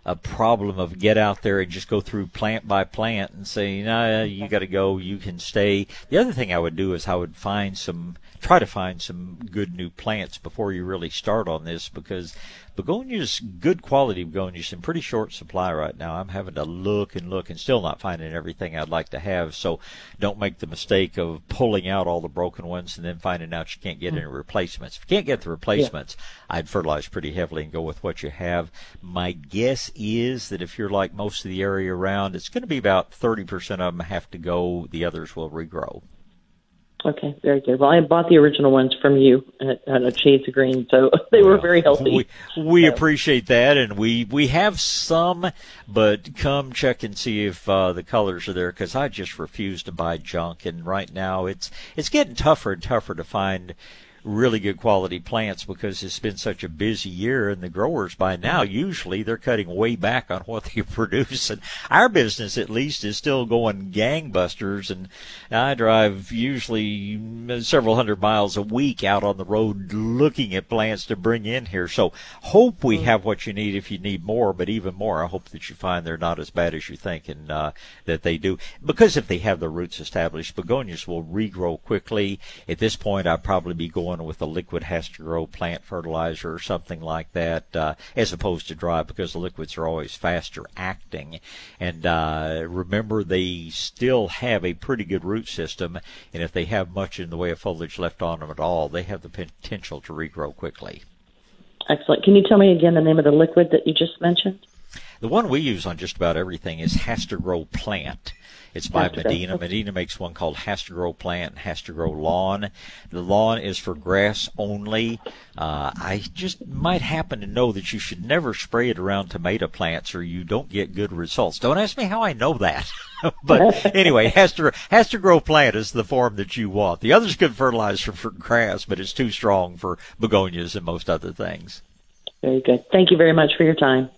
a problem of get out there and just go through plant by plant and say, no, you got to go, you can stay. The other thing I would do is I would find some, try to find some good new plants before you really start on this because begonias, good quality begonias, in pretty short supply right now. I'm having to look and look and still not finding everything I'd like to have. So don't make the mistake of pulling out all the broken ones and then finding out you can't get hmm. any replacements. If you can't get the replacements, I'd fertilize pretty heavily and go with what you have. My guess is that if you're like most of the area around, it's going to be about 30% of them have to go. The others will regrow. Okay, very good. Well, I bought the original ones from you at, at a Shades of Green, so [LAUGHS] they were very healthy. We, we appreciate that, and we we have some, but come check and see if uh, the colors are there because I just refuse to buy junk, and right now it's it's getting tougher and tougher to find really good quality plants because it's been such a busy year and the growers by now. Usually they're cutting way back on [LAUGHS] what they produce. And our business at least is still going gangbusters. And I drive usually several hundred miles a week out on the road looking at plants to bring in here. So hope we have what you need if you need more but even more I hope that you find they're not as bad as you think and uh, that they do. Because if they have the roots established begonias will regrow quickly. At this point I'd probably be going with a liquid HastaGro plant fertilizer or something like that, uh, as opposed to dry, because the liquids are always faster acting. And uh, remember, they still have a pretty good root system, and if they have much in the way of foliage left on them at all, they have the potential to regrow quickly. Excellent. Can you tell me again the name of the liquid that you just mentioned? The one we use on just about everything is HastaGro Plant. It's by HastaGro. Medina. Okay. Medina makes one called HastaGro Plant and HastaGro Lawn. The lawn is for grass only. Uh, I just might happen to know that you should never spray it around tomato plants or you don't get good results. Don't ask me how I know that. [LAUGHS] but [LAUGHS] anyway, Has to, HastaGro Plant is the form that you want. The other's good fertilizer for grass, but it's too strong for begonias and most other things. Very good. Thank you very much for your time.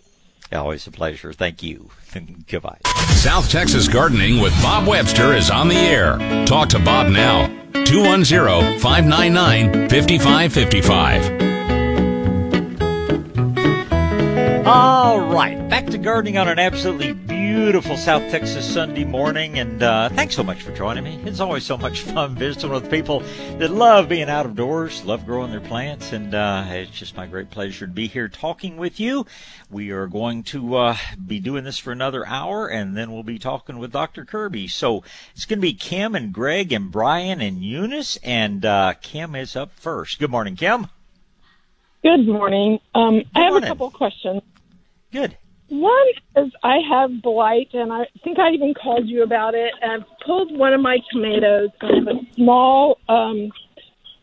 Always a pleasure. Thank you. [LAUGHS] Goodbye. South Texas Gardening with Bob Webster is on the air. Talk to Bob now. 210 599 5555. All right, back to gardening on an absolutely beautiful South Texas Sunday morning, and uh, thanks so much for joining me. It's always so much fun visiting with people that love being out of doors, love growing their plants, and uh, it's just my great pleasure to be here talking with you. We are going to uh, be doing this for another hour, and then we'll be talking with Dr. Kirby. So it's going to be Kim and Greg and Brian and Eunice, and uh, Kim is up first. Good morning, Kim. Good morning. Um, I have a couple questions. Good. One is I have blight, and I think I even called you about it. And I've pulled one of my tomatoes. I have a small um,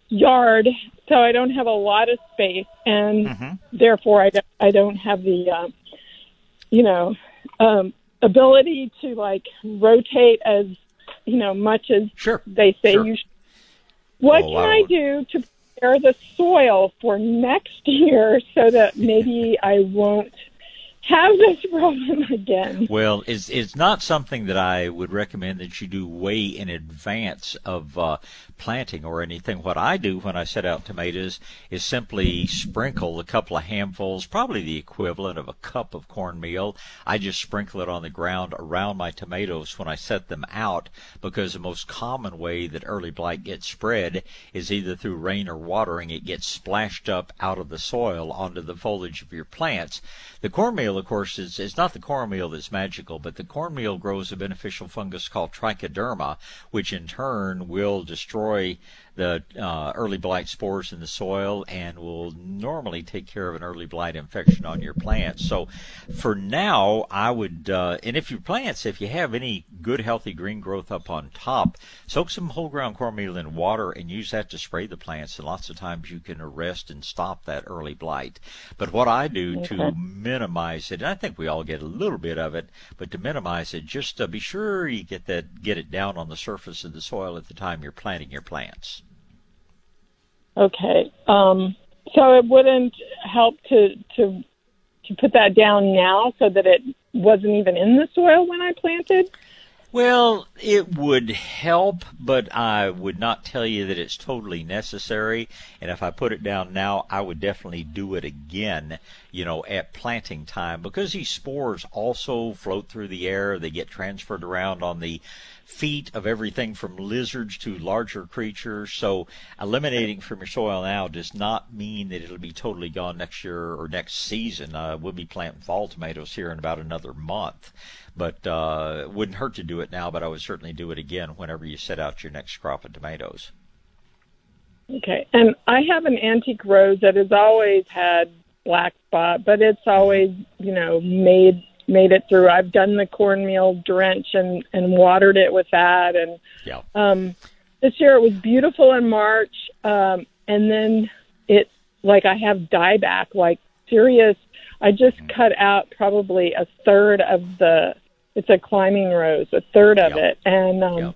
yard, so I don't have a lot of space, and therefore I don't, I don't have the, um, you know, um, ability to like rotate as you know much as sure. they say Sure. you. Should. What Oh, can wow. I do to prepare the soil for next [LAUGHS] year so that maybe I won't have this problem again. Well, it's it's not something that I would recommend that you do way in advance of uh, planting or anything. What I do when I set out tomatoes is simply sprinkle a couple of handfuls, probably the equivalent of a cup of cornmeal. I just sprinkle it on the ground around my tomatoes when I set them out because the most common way that early blight gets spread is either through rain or watering. It gets splashed up out of the soil onto the foliage of your plants. The cornmeal, of course, is, not the cornmeal that's magical, but the cornmeal grows a beneficial fungus called trichoderma, which in turn will destroy destroy the uh, early blight spores in the soil and will normally take care of an early blight infection on your plants. So for now, I would, uh, and if your plants, if you have any good healthy green growth up on top, soak some whole ground cornmeal in water and use that to spray the plants. And lots of times you can arrest and stop that early blight. But what I do okay. to minimize it, and I think we all get a little bit of it, but to minimize it, just uh, be sure you get that, get it down on the surface of the soil at the time you're planting your plants. Okay. Um, so it wouldn't help to to to put that down now so that it wasn't even in the soil when I planted. Well, it would help, but I would not tell you that it's totally necessary. And if I put it down now, I would definitely do it again, you know, at planting time because these spores also float through the air. They get transferred around on the feet of everything from lizards to larger creatures. So eliminating from your soil now does not mean that it'll be totally gone next year or next season. Uh, we'll be planting fall tomatoes here in about another month. But uh, it wouldn't hurt to do it now, but I would certainly do it again whenever you set out your next crop of tomatoes. Okay. And I have an antique rose that has always had black spot, but it's always, you know, made made it through. I've done the cornmeal drench and and watered it with that and yeah. um this year it was beautiful in March um and then it like I have dieback like serious I just mm-hmm. cut out probably a third of the it's a climbing rose, a third of yep. it, and um, yep.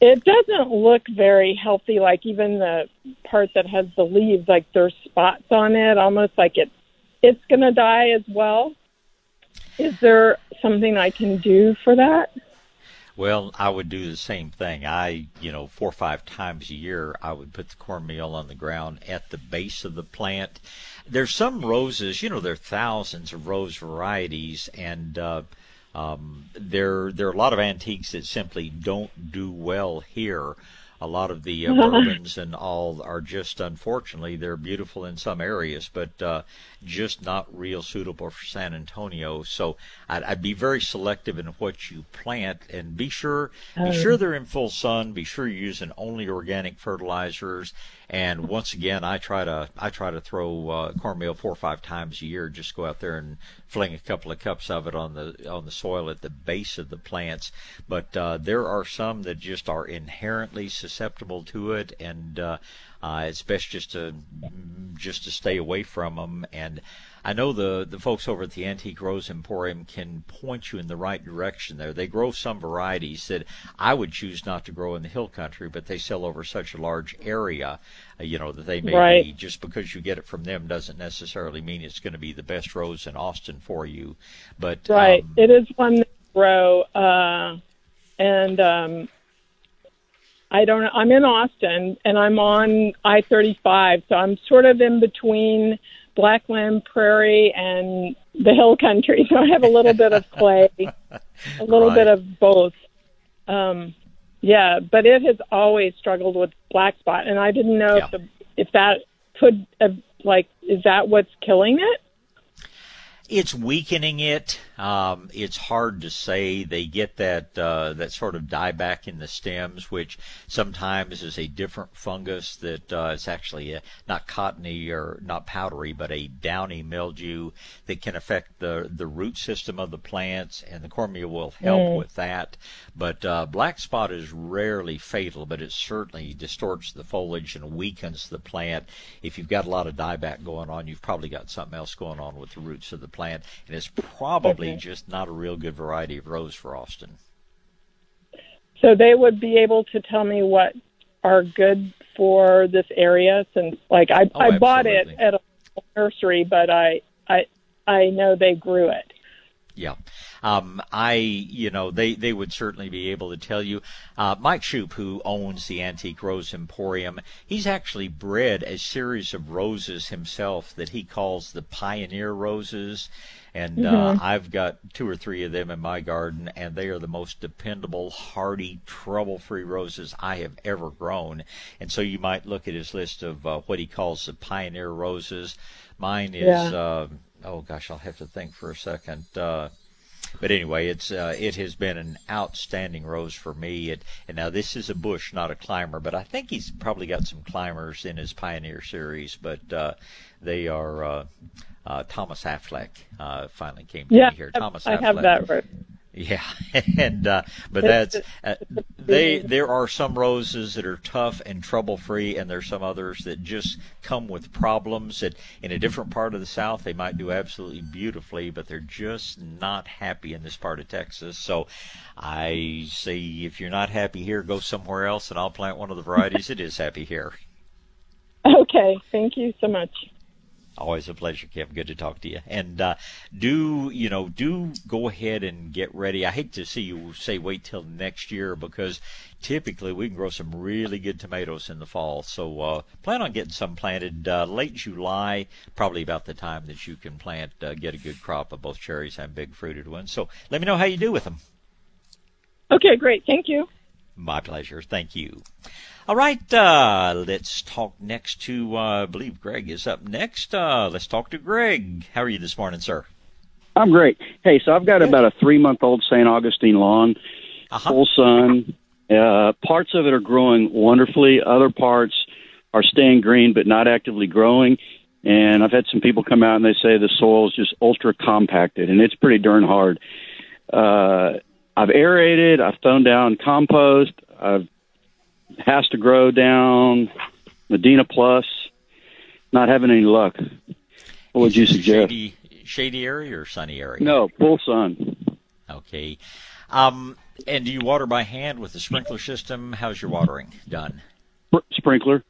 it doesn't look very healthy. Like even the part that has the leaves, like there's spots on it, almost like it's it's going to die as well. Is there something I can do for that? Well, I would do the same thing. I, you know, four or five times a year, I would put the cornmeal on the ground at the base of the plant. There's some roses, you know, there are thousands of rose varieties, and uh, um, there, there are a lot of antiques that simply don't do well here. A lot of the uh, [LAUGHS] bourbons and all are just, unfortunately, they're beautiful in some areas, but uh, just not real suitable for San Antonio. So I'd, I'd, be very selective in what you plant, and be sure, be oh. sure they're in full sun. Be sure you're using only organic fertilizers, and once again, I try to I try to throw uh, cornmeal four or five times a year. Just go out there and fling a couple of cups of it on the on the soil at the base of the plants. But uh, there are some that just are inherently susceptible to it, and uh, uh, it's best just to just to stay away from them and I know the the folks over at the Antique Rose Emporium can point you in the right direction there. They grow some varieties that I would choose not to grow in the hill country, but they sell over such a large area, uh, you know, that they may right. be just because you get it from them doesn't necessarily mean it's going to be the best rose in Austin for you. But right, um, it is one that grow, uh, and um, I don't. Know. I'm in Austin, and I'm on I-35, so I'm sort of in between Blackland Prairie and the hill country. [LAUGHS] So I have a little bit of clay, [LAUGHS] a little right. bit of both. Um, yeah, but it has always struggled with black spot, and I didn't know yeah. if the, if that could have, like is that what's killing it? It's weakening it. Um, it's hard to say. They get that uh, that sort of dieback in the stems, which sometimes is a different fungus that uh, it's actually a, not cottony or not powdery, but a downy mildew that can affect the the root system of the plants, and the cornmeal will help mm. with that. But uh, black spot is rarely fatal, but it certainly distorts the foliage and weakens the plant. If you've got a lot of dieback going on, you've probably got something else going on with the roots of the plant, and it's probably just not a real good variety of rose for Austin. So they would be able to tell me what are good for this area since like I Oh, I bought it at a nursery, but I I I know they grew it. Yeah. Um, I, you know, they, they would certainly be able to tell you. Uh, Mike Shoup, who owns the Antique Rose Emporium, he's actually bred a series of roses himself that he calls the Pioneer Roses. And uh, Mhm. I've got two or three of them in my garden, and they are the most dependable, hardy, trouble-free roses I have ever grown. And so you might look at his list of uh, what he calls the Pioneer Roses. Mine is, Yeah. uh, oh gosh, I'll have to think for a second. Uh, but anyway, it's uh, it has been an outstanding rose for me. It, and now this is a bush, not a climber, but I think he's probably got some climbers in his Pioneer series. But uh, they are uh, uh, Thomas Affleck uh, finally came to Yeah, me here. Thomas I Affleck. have that right. Yeah, [LAUGHS] and uh, but that's uh, they. There are some roses that are tough and trouble free, and there's some others that just come with problems. That in a different part of the South they might do absolutely beautifully, but they're just not happy in this part of Texas. So I say, if you're not happy here, go somewhere else, and I'll plant one of the varieties that is happy here. [LAUGHS] Okay, thank you so much. Always a pleasure, Kim. Good to talk to you. And uh, do you know? Do go ahead and get ready. I hate to see you say wait till next year because typically we can grow some really good tomatoes in the fall. So uh, plan on getting some planted uh, late July, probably about the time that you can plant, uh, get a good crop of both cherries and big fruited ones. So let me know how you do with them. Okay, great. Thank you. My pleasure. Thank you. All right, uh, let's talk next to, uh, I believe Greg is up next. Uh, let's talk to Greg. How are you this morning, sir? I'm great. Hey, so I've got about a three month old St. Augustine lawn, full sun. Uh, parts of it are growing wonderfully. Other parts are staying green but not actively growing. And I've had some people come out and they say the soil is just ultra compacted and it's pretty darn hard. Uh, I've aerated. I've thrown down compost. I've HastaGro down Medina Plus. Not having any luck. What would you suggest? Shady, shady area or sunny area? No, full sun. Okay. Um, and do you water by hand with the sprinkler system? How's your watering done? Sprinkler.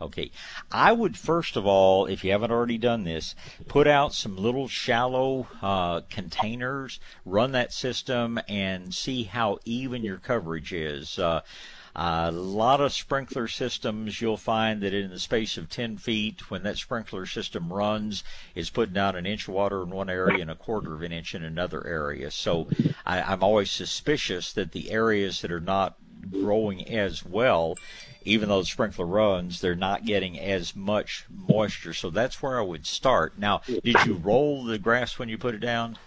Okay. I would first of all, if you haven't already done this, put out some little shallow uh, containers, run that system, and see how even your coverage is. Uh, a lot of sprinkler systems, you'll find that in the space of 10 feet, when that sprinkler system runs, it's putting down an inch of water in one area and a quarter of an inch in another area. So I, I'm always suspicious that the areas that are not growing as well, even though the sprinkler runs, they're not getting as much moisture. So that's where I would start. Now, did you roll the grass when you put it down?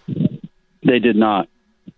They did not.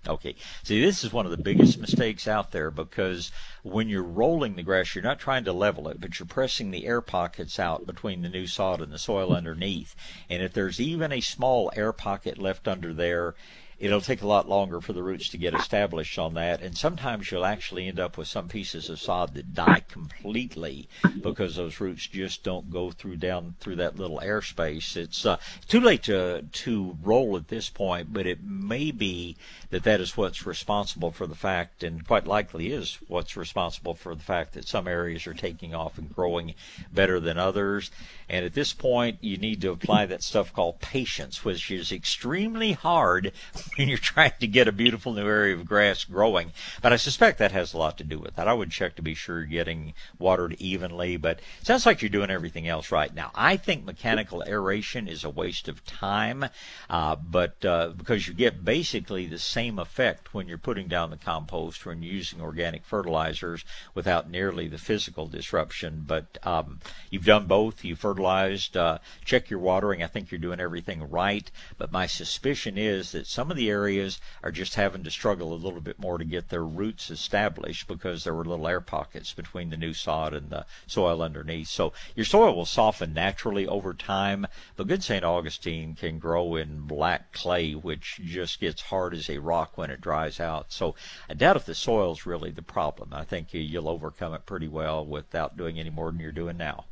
Okay. See, this is one of the biggest mistakes out there because when you're rolling the grass, you're not trying to level it, but you're pressing the air pockets out between the new sod and the soil underneath. And if there's even a small air pocket left under there, it'll take a lot longer for the roots to get established on that. And sometimes you'll actually end up with some pieces of sod that die completely because those roots just don't go through down through that little airspace. It's uh, too late to to roll at this point, but it may be that that is what's responsible for the fact, and quite likely is what's responsible for the fact that some areas are taking off and growing better than others. And at this point, you need to apply that stuff called patience, which is extremely hard [LAUGHS] when you're trying to get a beautiful new area of grass growing. But I suspect that has a lot to do with that. I would check to be sure you're getting watered evenly, but sounds like you're doing everything else right now. I think mechanical aeration is a waste of time, uh, but uh, because you get basically the same effect when you're putting down the compost when you're using organic fertilizers without nearly the physical disruption. But um, you've done both. You fertilized. Uh, check your watering. I think you're doing everything right. But my suspicion is that some of the areas are just having to struggle a little bit more to get their roots established because there were little air pockets between the new sod and the soil underneath. So your soil will soften naturally over time. But good St. Augustine can grow in black clay, which just gets hard as a rock when it dries out. So I doubt if the soil's really the problem. I think you- you'll overcome it pretty well without doing any more than you're doing now.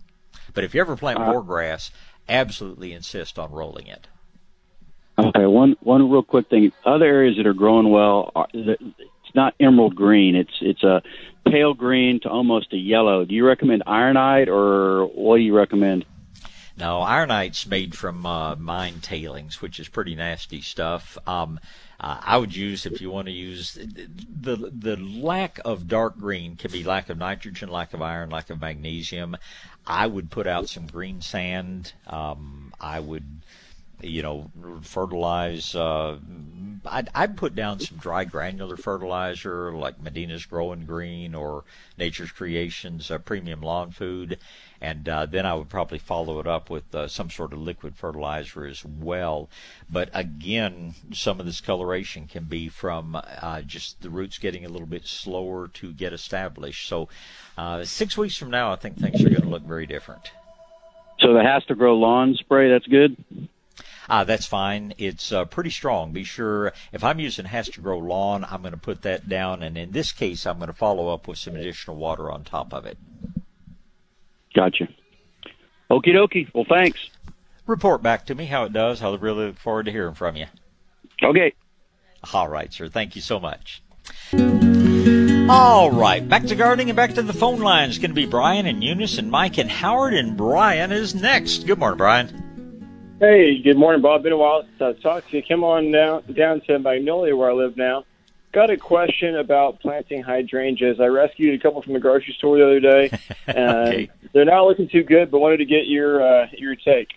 But if you ever plant uh-huh. more grass, absolutely insist on rolling it. Okay, one one real quick thing. Other areas that are growing well, are, it's not emerald green. It's it's a pale green to almost a yellow. Do you recommend ironite or what do you recommend? No, ironite's made from uh, mine tailings, which is pretty nasty stuff. Um, uh, I would use if you want to use the the lack of dark green can be lack of nitrogen, lack of iron, lack of magnesium. I would put out some green sand. Um, I would you know, fertilize. Uh, I'd, I'd put down some dry granular fertilizer like Medina's Growing Green or Nature's Creations uh, Premium Lawn Food, and uh, then I would probably follow it up with uh, some sort of liquid fertilizer as well. But again, some of this coloration can be from uh, just the roots getting a little bit slower to get established. So uh, six weeks from now, I think things are going to look very different. So the has to grow lawn spray, that's good. Uh, that's fine. It's uh, pretty strong. Be sure if I'm using HastaGro lawn, I'm going to put that down, and in this case, I'm going to follow up with some additional water on top of it. Gotcha. Okie dokie. Well, thanks. Report back to me how it does. I really look forward to hearing from you. Okay. All right, sir. Thank you so much. All right, back to gardening and back to the phone lines. Going to be Brian and Eunice and Mike and Howard, and Brian is next. Good morning, Brian. Hey, good morning, Bob. Been a while since I've talked to you. Come on down down to Magnolia, where I live now. Got a question about planting hydrangeas. I rescued a couple from the grocery store the other day. [LAUGHS] okay. They're not looking too good, but wanted to get your uh, your take.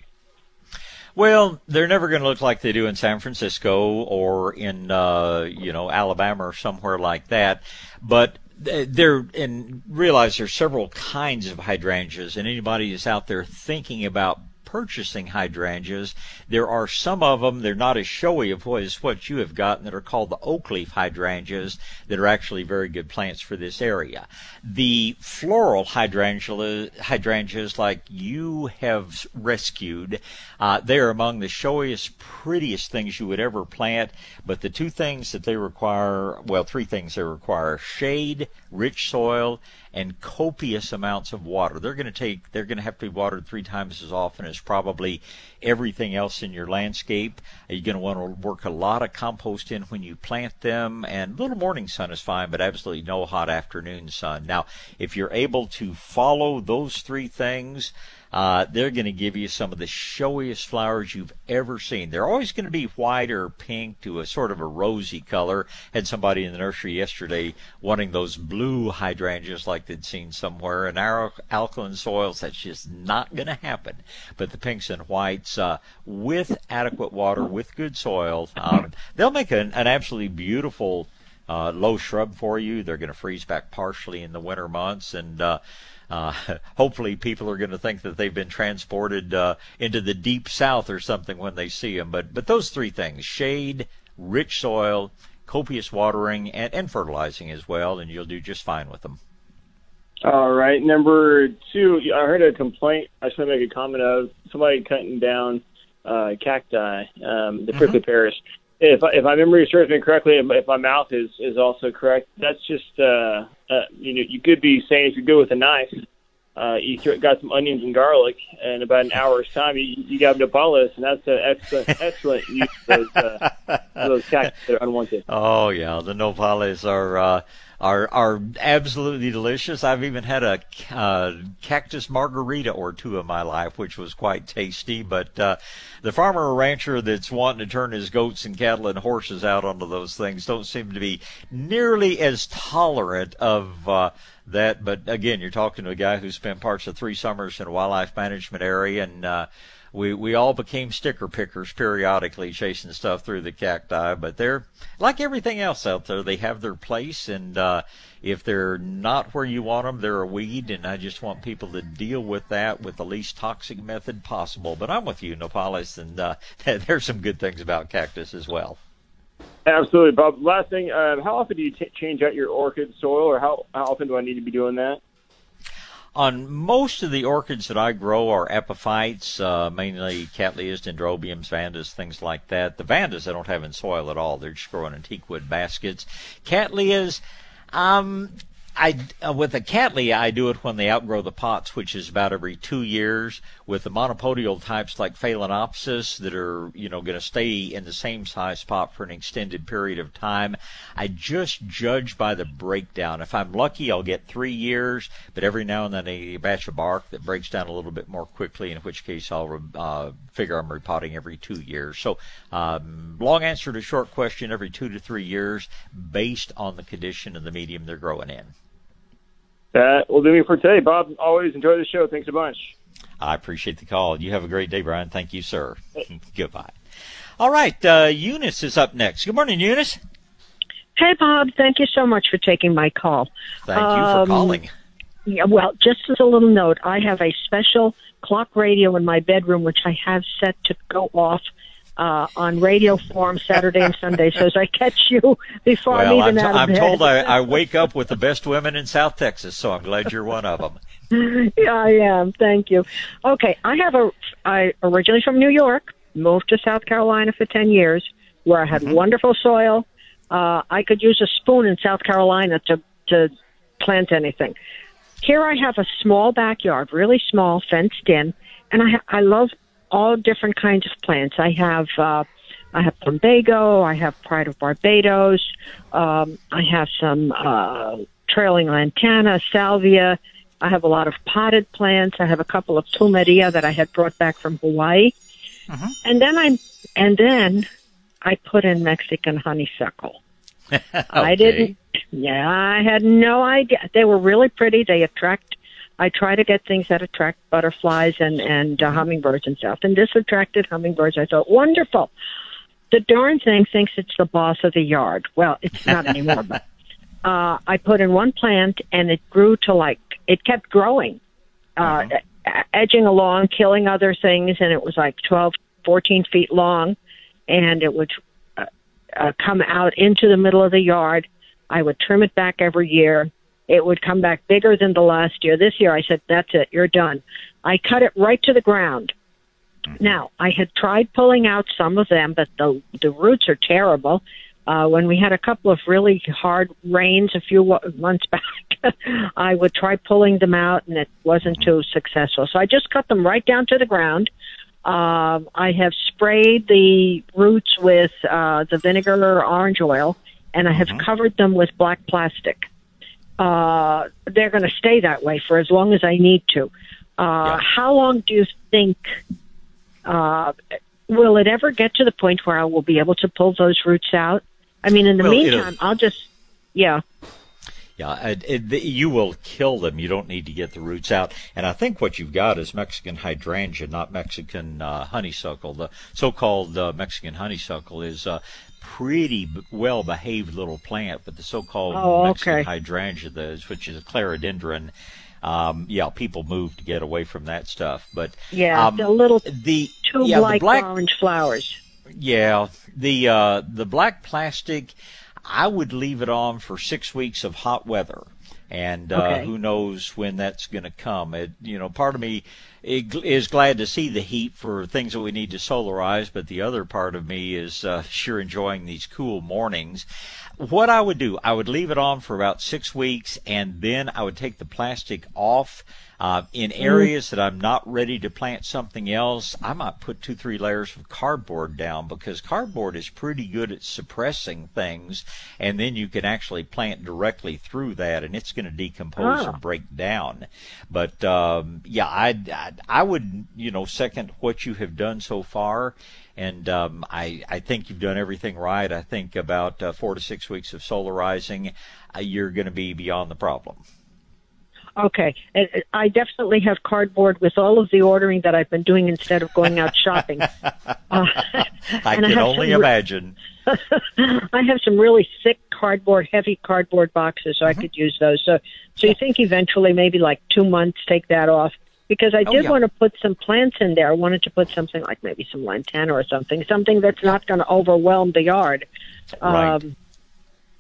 Well, they're never going to look like they do in San Francisco or in uh, you know Alabama or somewhere like that. But there and realize there's several kinds of hydrangeas, and anybody who's out there thinking about purchasing hydrangeas. There are some of them, they're not as showy of what is what you have gotten that are called the oak leaf hydrangeas that are actually very good plants for this area. The floral hydrangea, hydrangeas like you have rescued, uh, they are among the showiest, prettiest things you would ever plant, but the two things that they require, well, three things they require, shade, rich soil, and copious amounts of water. They're going to take they're going to have to be watered three times as often as probably everything else in your landscape. You're going to want to work a lot of compost in when you plant them, and little morning sun is fine, but absolutely no hot afternoon sun. Now, if you're able to follow those three things, uh, they're going to give you some of the showiest flowers you've ever seen. They're always going to be white or pink to a sort of a rosy color. Had somebody in the nursery yesterday wanting those blue hydrangeas like they'd seen somewhere. In our alkaline soils, that's just not going to happen. But the pinks and whites, uh, with adequate water, with good soil, um, they'll make an, an absolutely beautiful uh, low shrub for you. They're going to freeze back partially in the winter months, and uh, uh, [LAUGHS] hopefully, people are going to think that they've been transported uh, into the deep south or something when they see them. But but those three things: shade, rich soil, copious watering, and, and fertilizing as well, and you'll do just fine with them. All right. Number two, I heard a complaint. I just want to make a comment of somebody cutting down uh, cacti, um, the prickly mm-hmm. pears. If if my memory serves me correctly, if my mouth is is also correct, that's just uh, uh, you know you could be saying if you go with a knife, uh, you got some onions and garlic, and about an hour's time you, you got nopales, and that's an excellent [LAUGHS] excellent use of those, uh, those cacti that are unwanted. Oh yeah, the nopales are. Uh, are are absolutely delicious. I've even had a uh, cactus margarita or two in my life, which was quite tasty. But uh, the farmer or rancher that's wanting to turn his goats and cattle and horses out onto those things don't seem to be nearly as tolerant of. Uh, that, but again, you're talking to a guy who spent parts of three summers in a wildlife management area, and uh, we we all became sticker pickers periodically, chasing stuff through the cacti. But they're like everything else out there; they have their place, and uh, if they're not where you want them, they're a weed. And I just want people to deal with that with the least toxic method possible. But I'm with you, Nopales, and uh, [LAUGHS] there's some good things about cactus as well. Absolutely, Bob. Last thing, uh, how often do you t- change out your orchid soil, or how how often do I need to be doing that? On most of the orchids that I grow are epiphytes, uh, mainly Cattleyas, Dendrobiums, Vandas, things like that. The Vandas I don't have in soil at all. They're just growing in teakwood baskets. Cattleyas, um, I uh, with the Cattleya, I do it when they outgrow the pots, which is about every two years. With the monopodial types like Phalaenopsis that are you know going to stay in the same size pot for an extended period of time, I just judge by the breakdown. If I'm lucky, I'll get three years, but every now and then a batch of bark that breaks down a little bit more quickly, in which case I'll uh, figure I'm repotting every two years. So um, long answer to short question: every two to three years, based on the condition of the medium they're growing in. That will do me for today, Bob. Always enjoy the show. Thanks a bunch. I appreciate the call. You have a great day, Brian. Thank you, sir. [LAUGHS] Goodbye. All right, uh, Eunice is up next. Good morning, Eunice. Hey, Bob. Thank you so much for taking my call. Thank you for um, calling. Yeah, well, just as a little note, I have a special clock radio in my bedroom, which I have set to go off uh, on radio form Saturday and Sunday. So as I catch you before well, I'm even I'm, t- out of I'm bed. told I, I [LAUGHS] wake up with the best women in South Texas, so I'm glad you're one of them. yeah, I am. Thank you. Okay, I have a. I originally from New York, moved to South Carolina for ten years, where I had Mm-hmm. wonderful soil. Uh, I could use a spoon in South Carolina to to plant anything. Here I have a small backyard, really small, fenced in, and I ha- I love all different kinds of plants. I have uh, I have plumbago, I have pride of Barbados, um, I have some uh, trailing lantana, salvia. I have a lot of potted plants. I have a couple of plumeria that I had brought back from Hawaii, and then I and then I put in Mexican honeysuckle. [LAUGHS] I didn't. Yeah, I had no idea. They were really pretty. They attract. I try to get things that attract butterflies and and uh, hummingbirds and stuff. And this attracted hummingbirds. I thought wonderful. The darn thing thinks it's the boss of the yard. Well, it's not anymore. but [LAUGHS] uh, I put in one plant and it grew to like it kept growing, uh, e- edging along, killing other things, and it was like twelve, fourteen feet long, and it would uh, uh, come out into the middle of the yard. I would trim it back every year. It would come back bigger than the last year. This year, I said, "That's it, you're done." I cut it right to the ground. Now, I had tried pulling out some of them, but the the roots are terrible. Uh, when we had a couple of really hard rains a few wa- months [LAUGHS] back, I would try pulling them out, and it wasn't too successful. So I just cut them right down to the ground. Um, I have sprayed the roots with uh, the vinegar or orange oil, and I have covered them with black plastic. Uh, they're going to stay that way for as long as I need to. Uh, How long do you think? Uh, will it ever get to the point where I will be able to pull those roots out? I mean, in the Well, meantime, I'll just, yeah. Yeah, it, it, you will kill them. You don't need to get the roots out. And I think what you've got is Mexican hydrangea, not Mexican uh, honeysuckle. The so-called uh, Mexican honeysuckle is a pretty well-behaved little plant, but the so-called Oh, Mexican okay. hydrangea, the, which is a clerodendron, um, yeah, people move to get away from that stuff. But Yeah, um, the little the tube yeah, the black orange flowers. yeah, the uh, the black plastic, I would leave it on for six weeks of hot weather, and uh, Okay. who knows when that's going to come. It, you know, part of me is glad to see the heat for things that we need to solarize, but the other part of me is uh, sure enjoying these cool mornings. What I would do, I would leave it on for about six weeks, and then I would take the plastic off. Uh, in areas that I'm not ready to plant something else, I might put two, three layers of cardboard down because cardboard is pretty good at suppressing things, and then you can actually plant directly through that, and it's going to decompose Ah. and break down. But um, yeah, I'd, I'd I would you know second what you have done so far. And um, I, I think you've done everything right. I think about uh, four to six weeks of solarizing, uh, you're going to be beyond the problem. Okay, And, uh, I definitely have cardboard with all of the ordering that I've been doing instead of going out shopping. [LAUGHS] Uh, I can have only re- imagine. [LAUGHS] I have some really thick cardboard, heavy cardboard boxes, so I Mm-hmm. could use those. So, so you think eventually, maybe like two months, take that off? Because I Oh, did yeah. want to put some plants in there. I wanted to put something like maybe some lantana or something, something that's not going to overwhelm the yard. Right.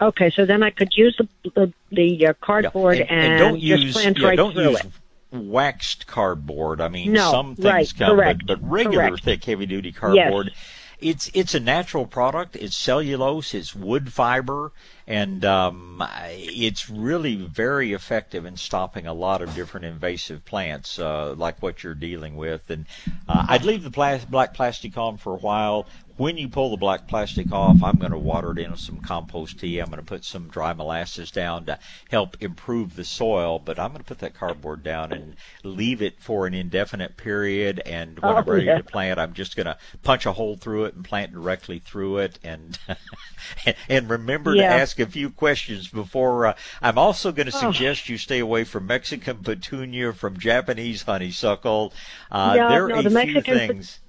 Okay, so then I could use the the, the uh, cardboard and, and, and don't just use plant yeah, right don't through use it. waxed cardboard. I mean, No, some things right, come, correct, but, but regular correct. thick, heavy duty cardboard. It's it's a natural product. It's cellulose. It's wood fiber, and um, it's really very effective in stopping a lot of different invasive plants, uh, like what you're dealing with. And uh, I'd leave the plas- black plastic on for a while when you pull the black plastic off, I'm going to water it in with some compost tea. I'm going to put some dry molasses down to help improve the soil, but I'm going to put that cardboard down and leave it for an indefinite period. And when Oh, I'm ready yeah. to plant, I'm just going to punch a hole through it and plant directly through it. And [LAUGHS] and remember Yeah. to ask a few questions before. Uh, I'm also going to Oh. suggest you stay away from Mexican petunia, from Japanese honeysuckle. Uh, Yeah, there are no, a the few Mexican things.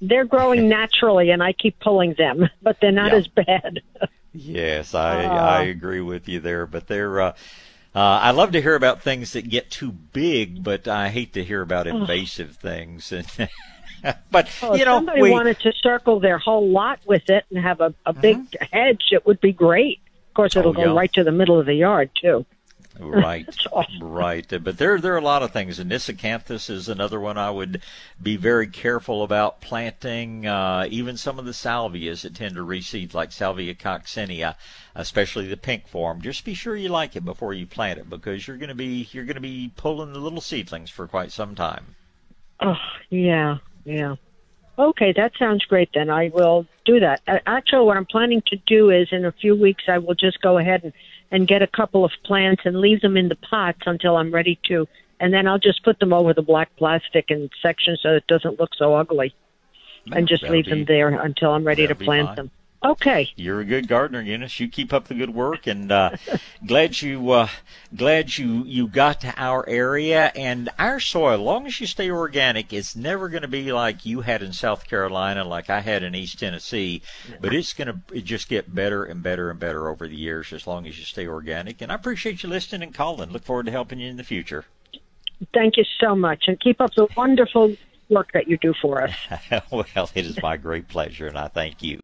They're growing naturally, and I keep pulling them, [LAUGHS] but they're not Yeah. as bad. [LAUGHS] Yes, I Ah. I agree with you there, but they're. Uh, uh, I love to hear about things that get too big, but I hate to hear about Oh. invasive things. [LAUGHS] but Oh, you if know, somebody we, wanted to circle their whole lot with it and have a, a big hedge, it would be great. Of course, it'll. Oh, go yeah. right to the middle of the yard too. right, [LAUGHS] right. But there there are a lot of things, and Anisacanthus is another one I would be very careful about planting. Uh, even some of the salvias that tend to reseed, like Salvia coccinea, especially the pink form. Just be sure you like it before you plant it, because you're going to be you're going to be pulling the little seedlings for quite some time. Oh, yeah, yeah. Okay, that sounds great. Then I will do that. Actually, what I'm planning to do is in a few weeks I will just go ahead and and get a couple of plants and leave them in the pots until I'm ready to, and then I'll just put them over the black plastic in sections so it doesn't look so ugly, and just leave them there until I'm ready to plant them. Okay. You're a good gardener, Eunice. You keep up the good work, and uh, [LAUGHS] glad you uh, glad you you got to our area and our soil. As long as you stay organic, it's never going to be like you had in South Carolina, like I had in East Tennessee. But it's going to just get better and better and better over the years, as long as you stay organic. And I appreciate you listening and calling. Look forward to helping you in the future. Thank you so much, and keep up the wonderful work that you do for us. [LAUGHS] well, it is my great pleasure, and I thank you.